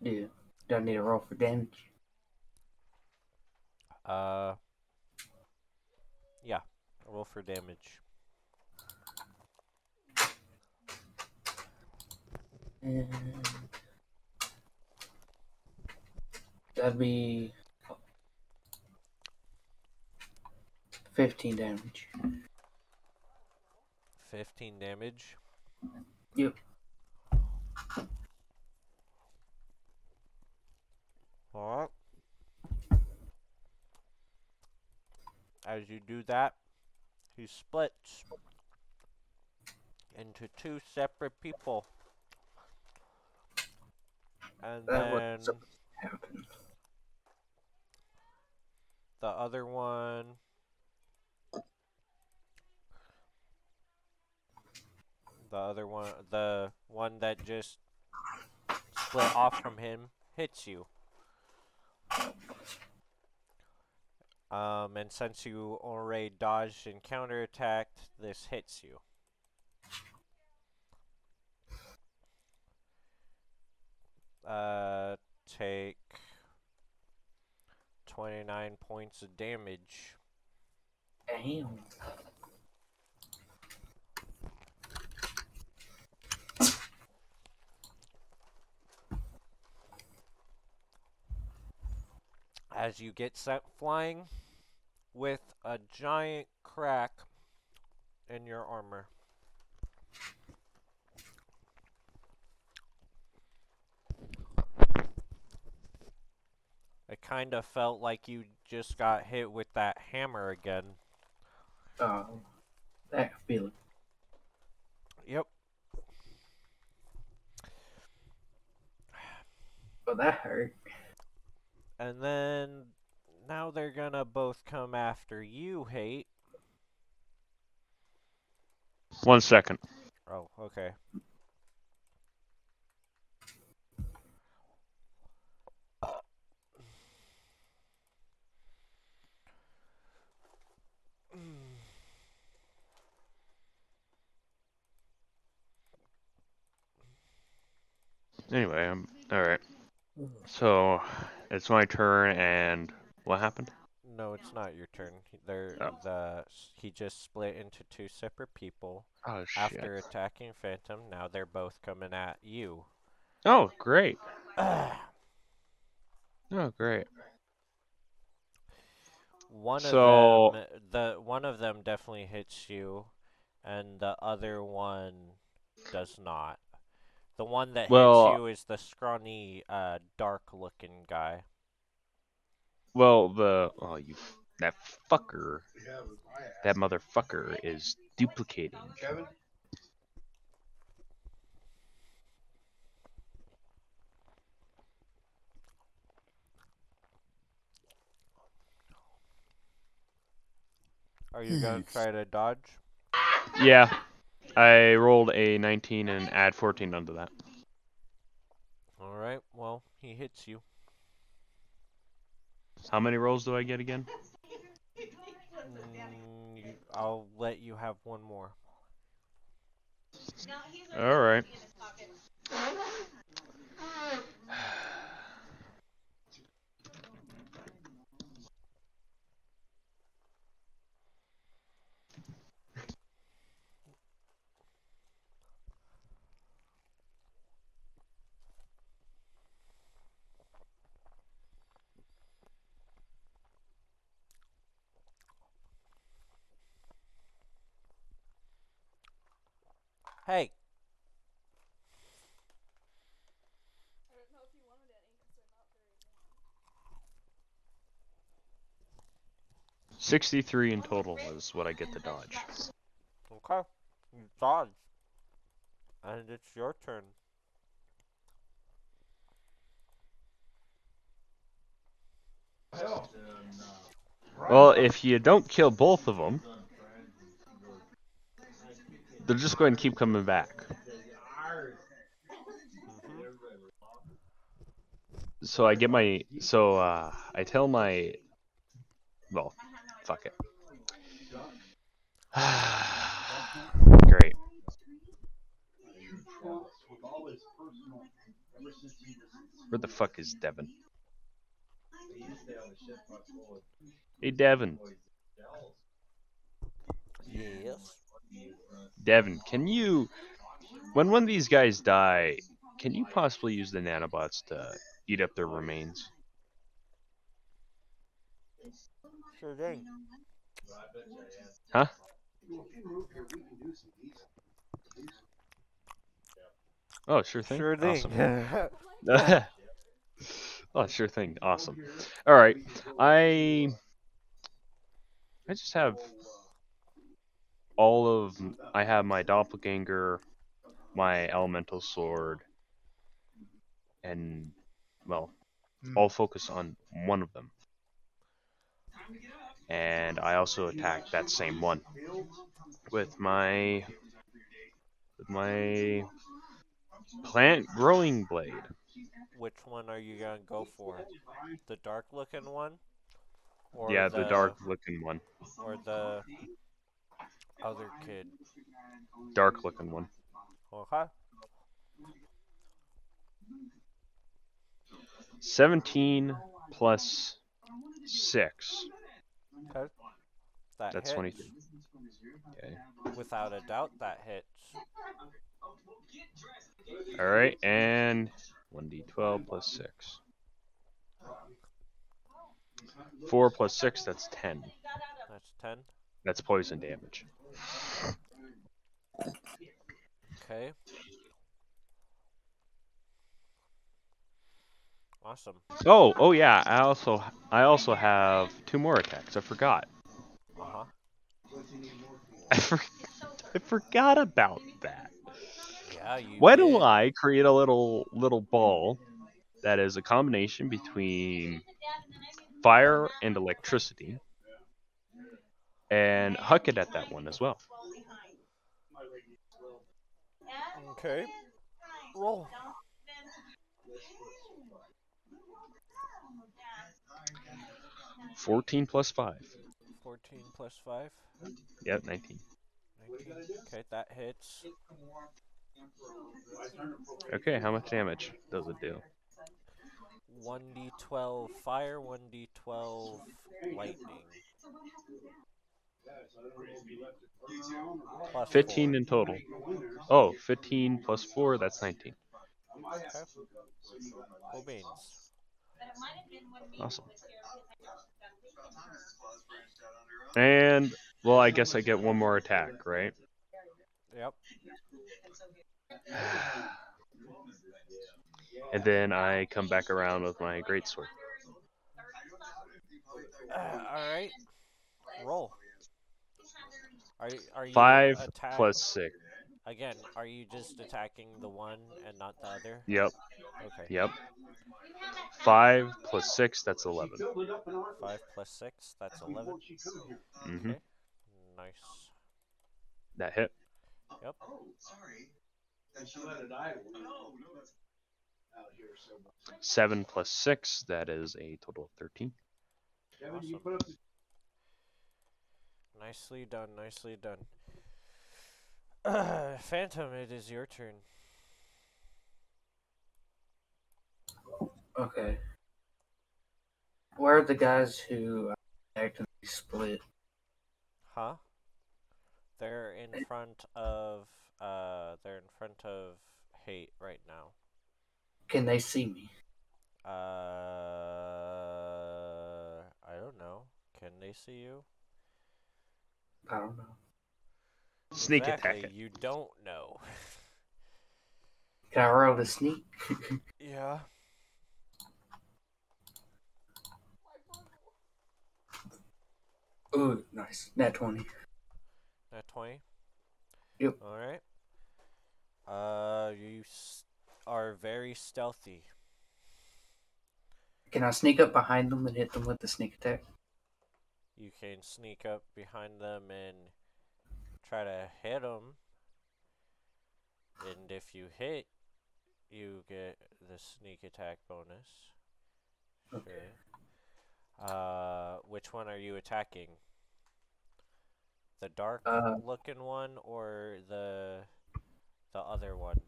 yeah? Do I need a roll for damage? Uh, yeah. Roll for damage. And that'd be 15 damage. 15 damage. Yep. Alright. As you do that, he splits into two separate people. And That then was supposed to happen. The other one. The other one the one that just split off from him hits you. Um and since you already dodged and counterattacked this hits you. Uh take 29 points of damage Damn. as you get sent flying with a giant crack in your armor. It kind of felt like you just got hit with that hammer again. Oh, that feeling. Yep. But that hurt. And then now they're gonna both come after you, Hate. One second. Oh, okay. Anyway, I'm all right. Mm. So it's my turn, and what happened? No, it's not your turn. He- They're Oh. the he just split into two separate people Oh shit! after attacking Phantom. Now they're both coming at you. Oh great! Oh, great. One So- of them, the one of them definitely hits you, and the other one does not. The one that Well- hits you is the scrawny, uh, dark-looking guy. Well, the oh you that fucker, Yeah, it was my ass. that motherfucker is duplicating. Kevin? Are you gonna try to dodge? Yeah, I rolled a 19 and add 14 onto that. All right. Well, he hits you. How many rolls do I get again? Mm, you- I'll let you have one more. All Hey. Sixty-three in total is what I get to dodge. Okay. You dodge. And it's your turn. Well, if you don't kill both of them, they're just going to keep coming back. So I get my so uh, I tell my well, fuck it. Great. Where the fuck is Devin? Hey Devin, Yes. Devin, can you when one of these guys die, can you possibly use the nanobots to eat up their remains? Sure thing. Huh? Oh, sure thing. Sure thing. Awesome. oh, sure thing. Awesome. All right. I I just have all of I have my doppelganger, my elemental sword, and well, hmm. all focus on one of them. And I also attack that same one with my with my plant growing blade. Which one are you gonna go for? The dark looking one? Or yeah, the dark looking one. Or the other kid? Dark looking one. Okay. 17 plus 6. Okay. That That's hits. 23. Okay. Without a doubt, that hits. Alright, and 1d12 plus 6. 4 plus 6, that's 10. That's 10. That's poison damage. Okay. Awesome. Oh, oh yeah, I also I also have two more attacks. I forgot. Uh huh. I, for, I forgot about that. Yeah, you. Why did. do I create a little little ball that is a combination between fire and electricity and huck it at that one as well? Okay. Roll. Fourteen plus five. 14 plus 5. Yep, nineteen. 19. Okay, that hits. Okay, how much damage does it do? 1d12 fire, 1d12 lightning. Plus Fifteen four. in total. Oh, 15 plus four, that's nineteen. Cool beans. Awesome. And well, I guess I get one more attack, right? Yep. And then I come back around with my greatsword. Uh, all right. Roll. Are you, are you Five attack- plus six. Again, are you just attacking the one and not the other? Yep. Okay. Yep. Five plus six, that's eleven. Five plus six, that's eleven. Mm-hmm. Okay. Nice. That hit. Yep. Oh, sorry. That you let it die. No, no, that's out here so much. Seven plus six, that is a total of thirteen. Awesome. Put up the Nicely done. Nicely done. Phantom, it is your turn. Okay. Where are the guys who uh, actively split? Huh? They're in front of uh they're in front of hate right now. Can they see me? Uh I don't know. Can they see you? I don't know. Sneak exactly, attack it. You don't know. Can I roll the sneak? yeah. Ooh, nice. Nat 20. At 20? Yep. Alright. Uh, you are very stealthy. Can I sneak up behind them and hit them with the sneak attack? You can sneak up behind them and try to hit them. And if you hit, you get the sneak attack bonus. Okay. Sure. Uh, which one are you attacking? The dark Uh, looking one or the the other one?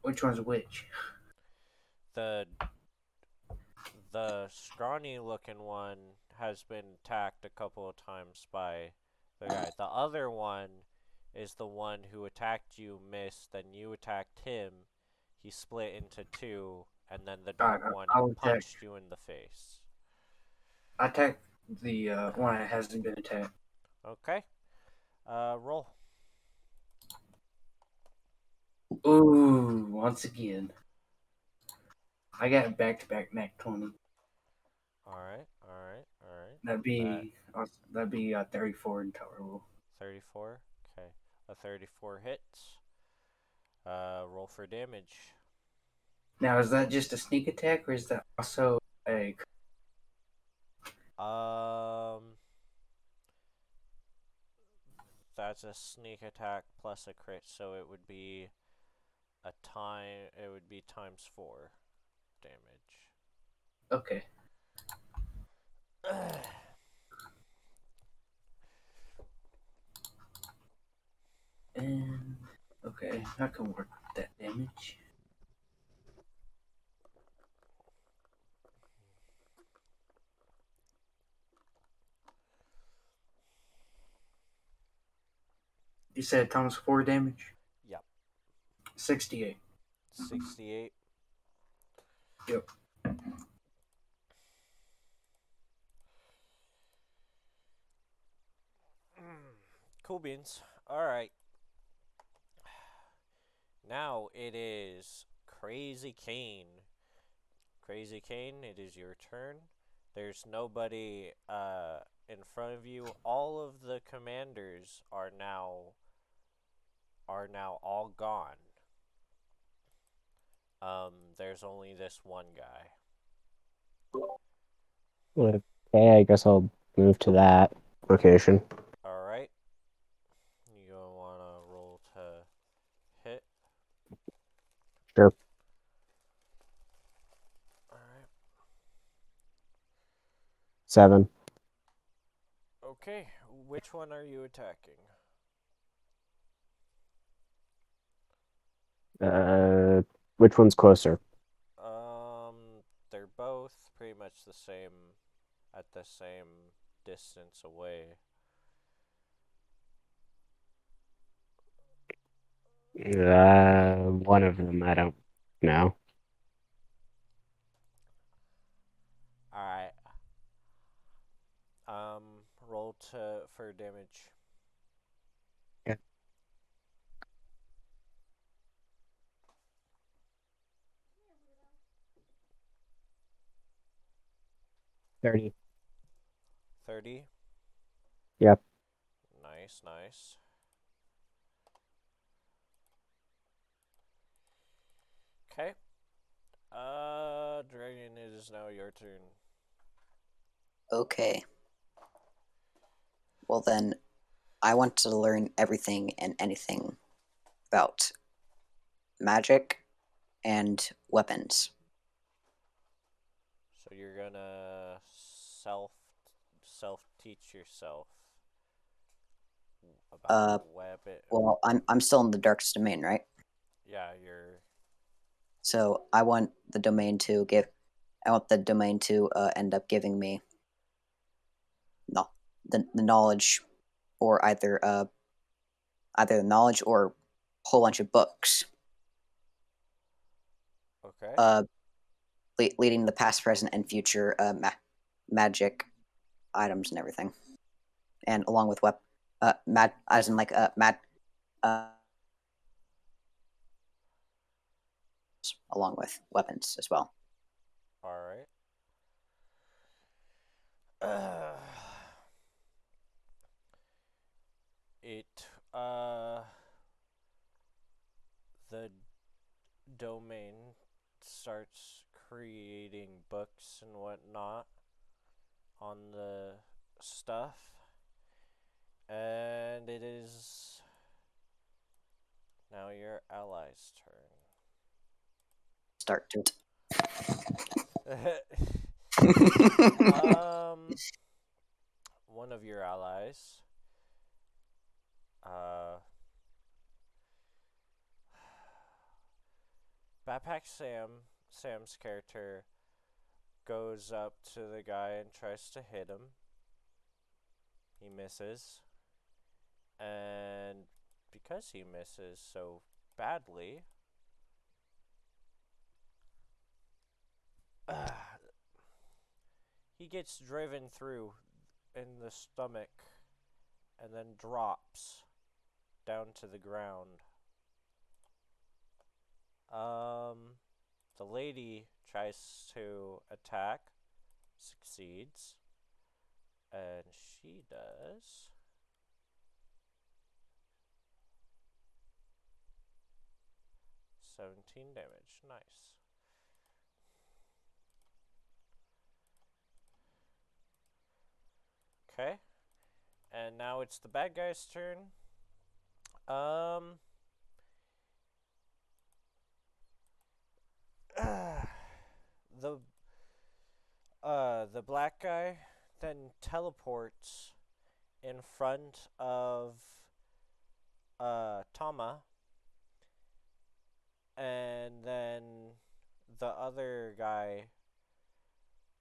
Which one's which? The the scrawny looking one has been attacked a couple of times by the guy. The other one is the one who attacked you, missed, then you attacked him. He split into two, and then the dark I- one I'll attack. punched you in the face. I attack the uh, one that hasn't been attacked. Okay. Uh, roll. Ooh, once again. I got a back to back Nat 20. All right, all right, all right. That'd be uh, that'd be uh, 34 in total. 34. Okay. A 34 hits. Uh, roll for damage. Now, is that just a sneak attack, or is that also a? Um, that's a sneak attack plus a crit, so it would be a time. It would be times four damage. Okay. And okay, I can work with that damage. You said times four damage. Yep. Sixty-eight. 68. Yep. Cool beans. Alright. Now it is Crazy Kane. Crazy Kane, it is your turn. There's nobody uh, in front of you. All of the commanders are now are now all gone. Um, there's only this one guy. Okay, I guess I'll move to that location. All right. You gonna wanna roll to hit? Sure. All right. Seven. Okay. Which one are you attacking? Uh, which one's closer? Um, they're both pretty much the same, at the same distance away. Uh, one of them. I don't know. Um, roll to for damage. Thirty. Thirty. Yep. Nice, nice. Okay. Uh, Dragon, it is now your turn. Okay. Well then, I want to learn everything and anything about magic and weapons. So you're gonna self self teach yourself about Uh, weapon. Well, I'm I'm still in the darkest domain, right? yeah, you're So I want the domain to give. I want the domain to uh, end up giving me. No, the the knowledge, or either uh, either the knowledge or a whole bunch of books. okay. Uh, le- leading the past, present, and future uh, ma- magic items and everything, and along with wep uh mad as in like uh mad uh along with weapons as well. All right. Uh, it uh the domain starts creating books and whatnot on the stuff and it is now your ally's turn Start to it. um, one of your allies. Uh, Backpack Sam, Sam's character, goes up to the guy and tries to hit him. He misses. And because he misses so badly, he gets driven through in the stomach and then drops down to the ground. Um, the lady tries to attack, succeeds, and she does. Seventeen damage. Nice. Okay. And now it's the bad guy's turn. Um. the uh the black guy then teleports in front of uh Tama and then the other guy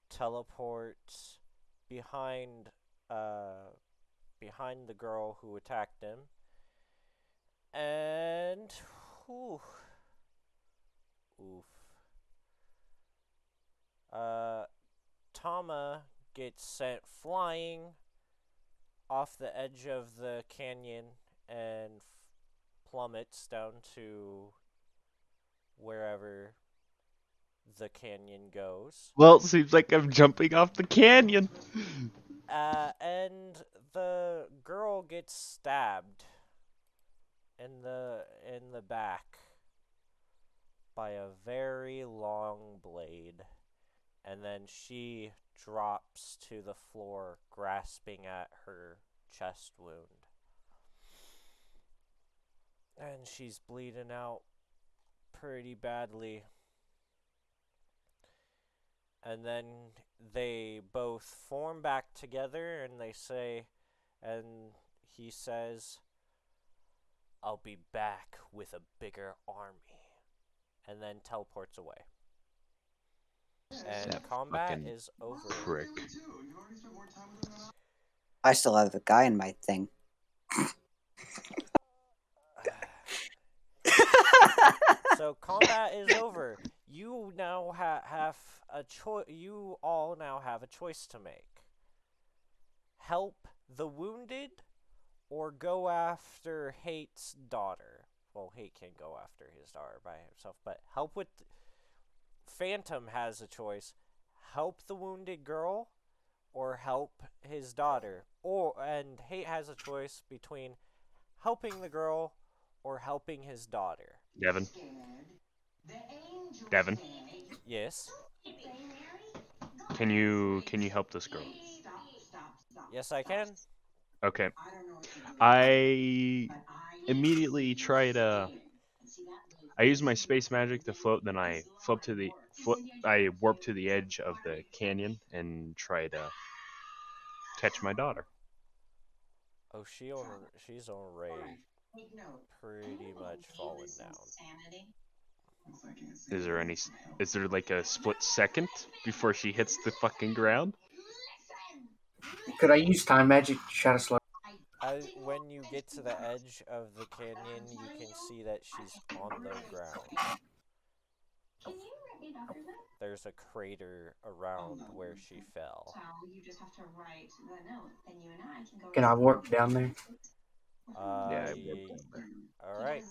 teleports behind uh, behind the girl who attacked him. And whew, oof. Uh, Tama gets sent flying off the edge of the canyon and f- plummets down to wherever the canyon goes. Well, it seems like I'm jumping off the canyon. Uh, and the girl gets stabbed in the in the back by a very long blade, and then she drops to the floor, grasping at her chest wound, and she's bleeding out pretty badly. And then they both form back together and they say, and he says, I'll be back with a bigger army. And then teleports away. And That combat is over. Prick. I still have a guy in my thing. so combat is over. You now ha- have a choice. You all now have a choice to make. help the wounded or go after Hate's daughter. Well, Hate can't go after his daughter by himself, but help with. Phantom has a choice: help the wounded girl, or help his daughter. Or and Hate has a choice between helping the girl or helping his daughter. Devin. Devin, Yes. can you can you help this girl? Yes, I can. Okay. I immediately try to. Uh, I use my space magic to float. Then I flip to the flip. I warp to the edge of the canyon and try to catch my daughter. Oh, she on she's already pretty much fallen down. Is there any? Is there like a split second before she hits the fucking ground? Could I use time magic to try to slow? As, when you get to the edge of the canyon, you can see that she's on the ground. Can you write me a doctor then? There's a crater around where she fell. Can I warp down there? Uh, Yeah, I ye- warped over there. all right.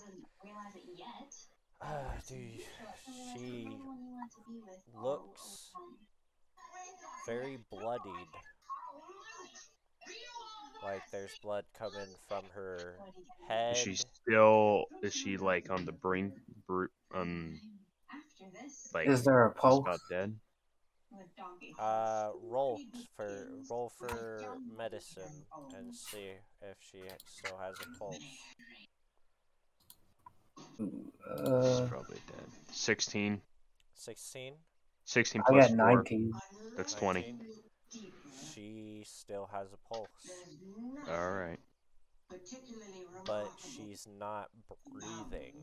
Uh, dude, she looks very bloodied. Like there's blood coming from her head. Is she still? Is she like on the brink? Br- um, like Is there a just pulse? about dead? Uh, roll for roll for medicine and see if she still has a pulse. Uh, She's probably dead. 16. Sixteen. 16 I plus got 4. 19. That's 20. 19. She still has a pulse, Alright. but she's not breathing.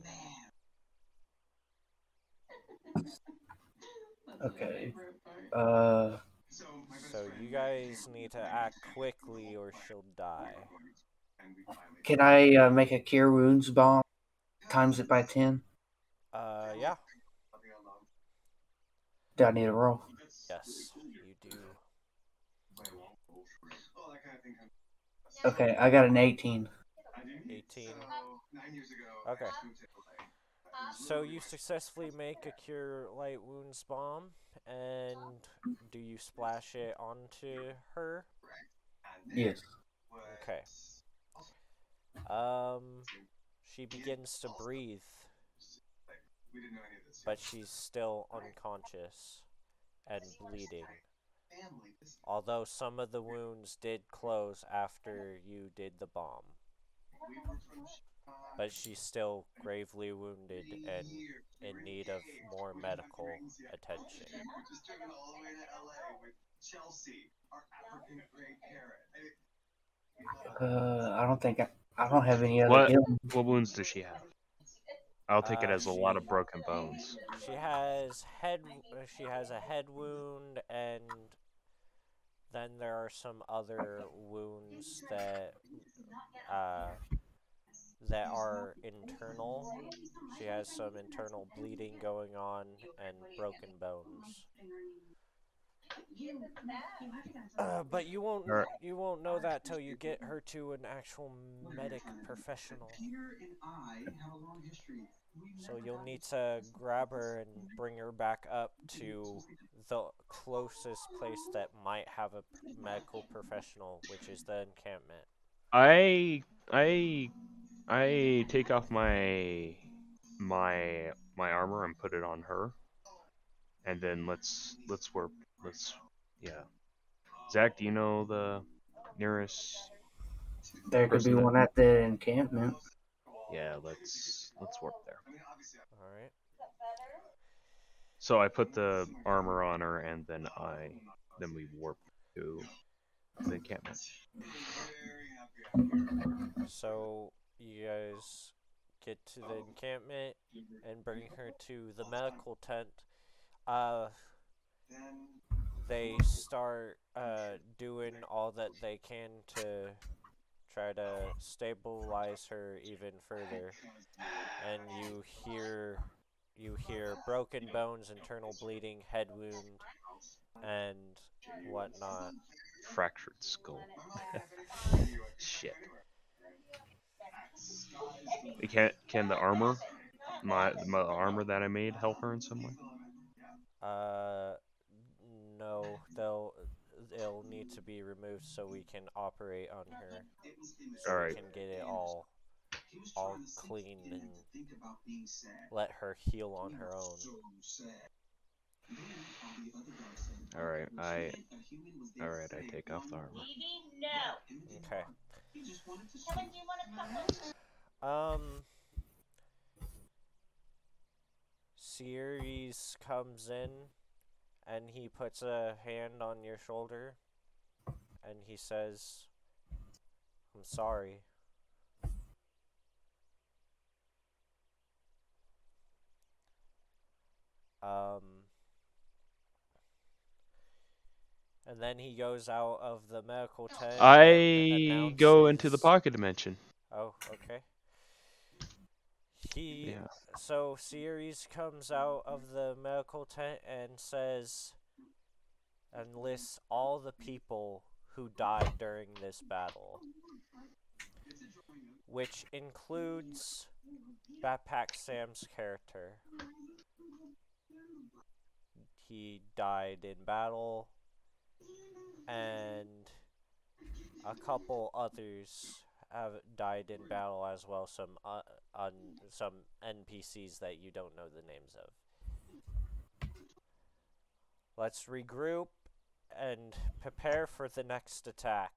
Okay. Uh, So you guys need to act quickly or she'll die. can I uh, make a cure wounds bomb? Times it by 10? Uh, yeah. Do I need a roll? Yes, you do. Okay, I got an 18. 18. Okay. So you successfully make a cure light wounds bomb, and do you splash it onto her? Yes. Okay. Um, she begins to breathe, but she's still unconscious and bleeding. Although some of the wounds did close after you did the bomb, but she's still gravely wounded and in need of more medical attention. Uh, I don't think I, I don't have any other What? healing. What wounds does she have? I'll take it Uh, as a lot of broken bones. She has head. She has a head wound, and then there are some other wounds that uh, that are internal. She has some internal bleeding going on and broken bones. Uh, but you won't Alright. you won't know that till you get her to an actual medic professional. So you'll need to grab her and bring her back up to the closest place that might have a medical professional, which is the encampment. I I I take off my my my armor and put it on her, and then let's let's work. Let's yeah. Zach, do you know the nearest? There could be that- one at the encampment. Yeah, let's let's work there. All right. So I put the armor on her, and then I then we warp to the encampment. So you guys get to the encampment and bring her to the medical tent. Uh, they start uh, doing all that they can to try to stabilize her even further. And you hear you hear broken bones, internal bleeding, head wound, and whatnot. fractured skull. Shit. Can can the armor, my my armor that I made, help her in some way? Uh, no, they'll it'll need to be removed so we can operate on her. So Alright. we can get it all all clean and let her heal on her own. All right, I all right, I take off the armor. Okay. Kevin, do you want to come with Um. Sierres comes in and he puts a hand on your shoulder and he says, I'm sorry. Um. And then he goes out of the medical tent. I go into the pocket dimension. Oh, okay. He Yeah. so Sierres comes out of the medical tent and says and lists all the people who died during this battle. Which includes Backpack Sam's character. He died in battle and a couple others have died in battle as well. Some uh, on some NPCs that you don't know the names of. Let's regroup and prepare for the next attack.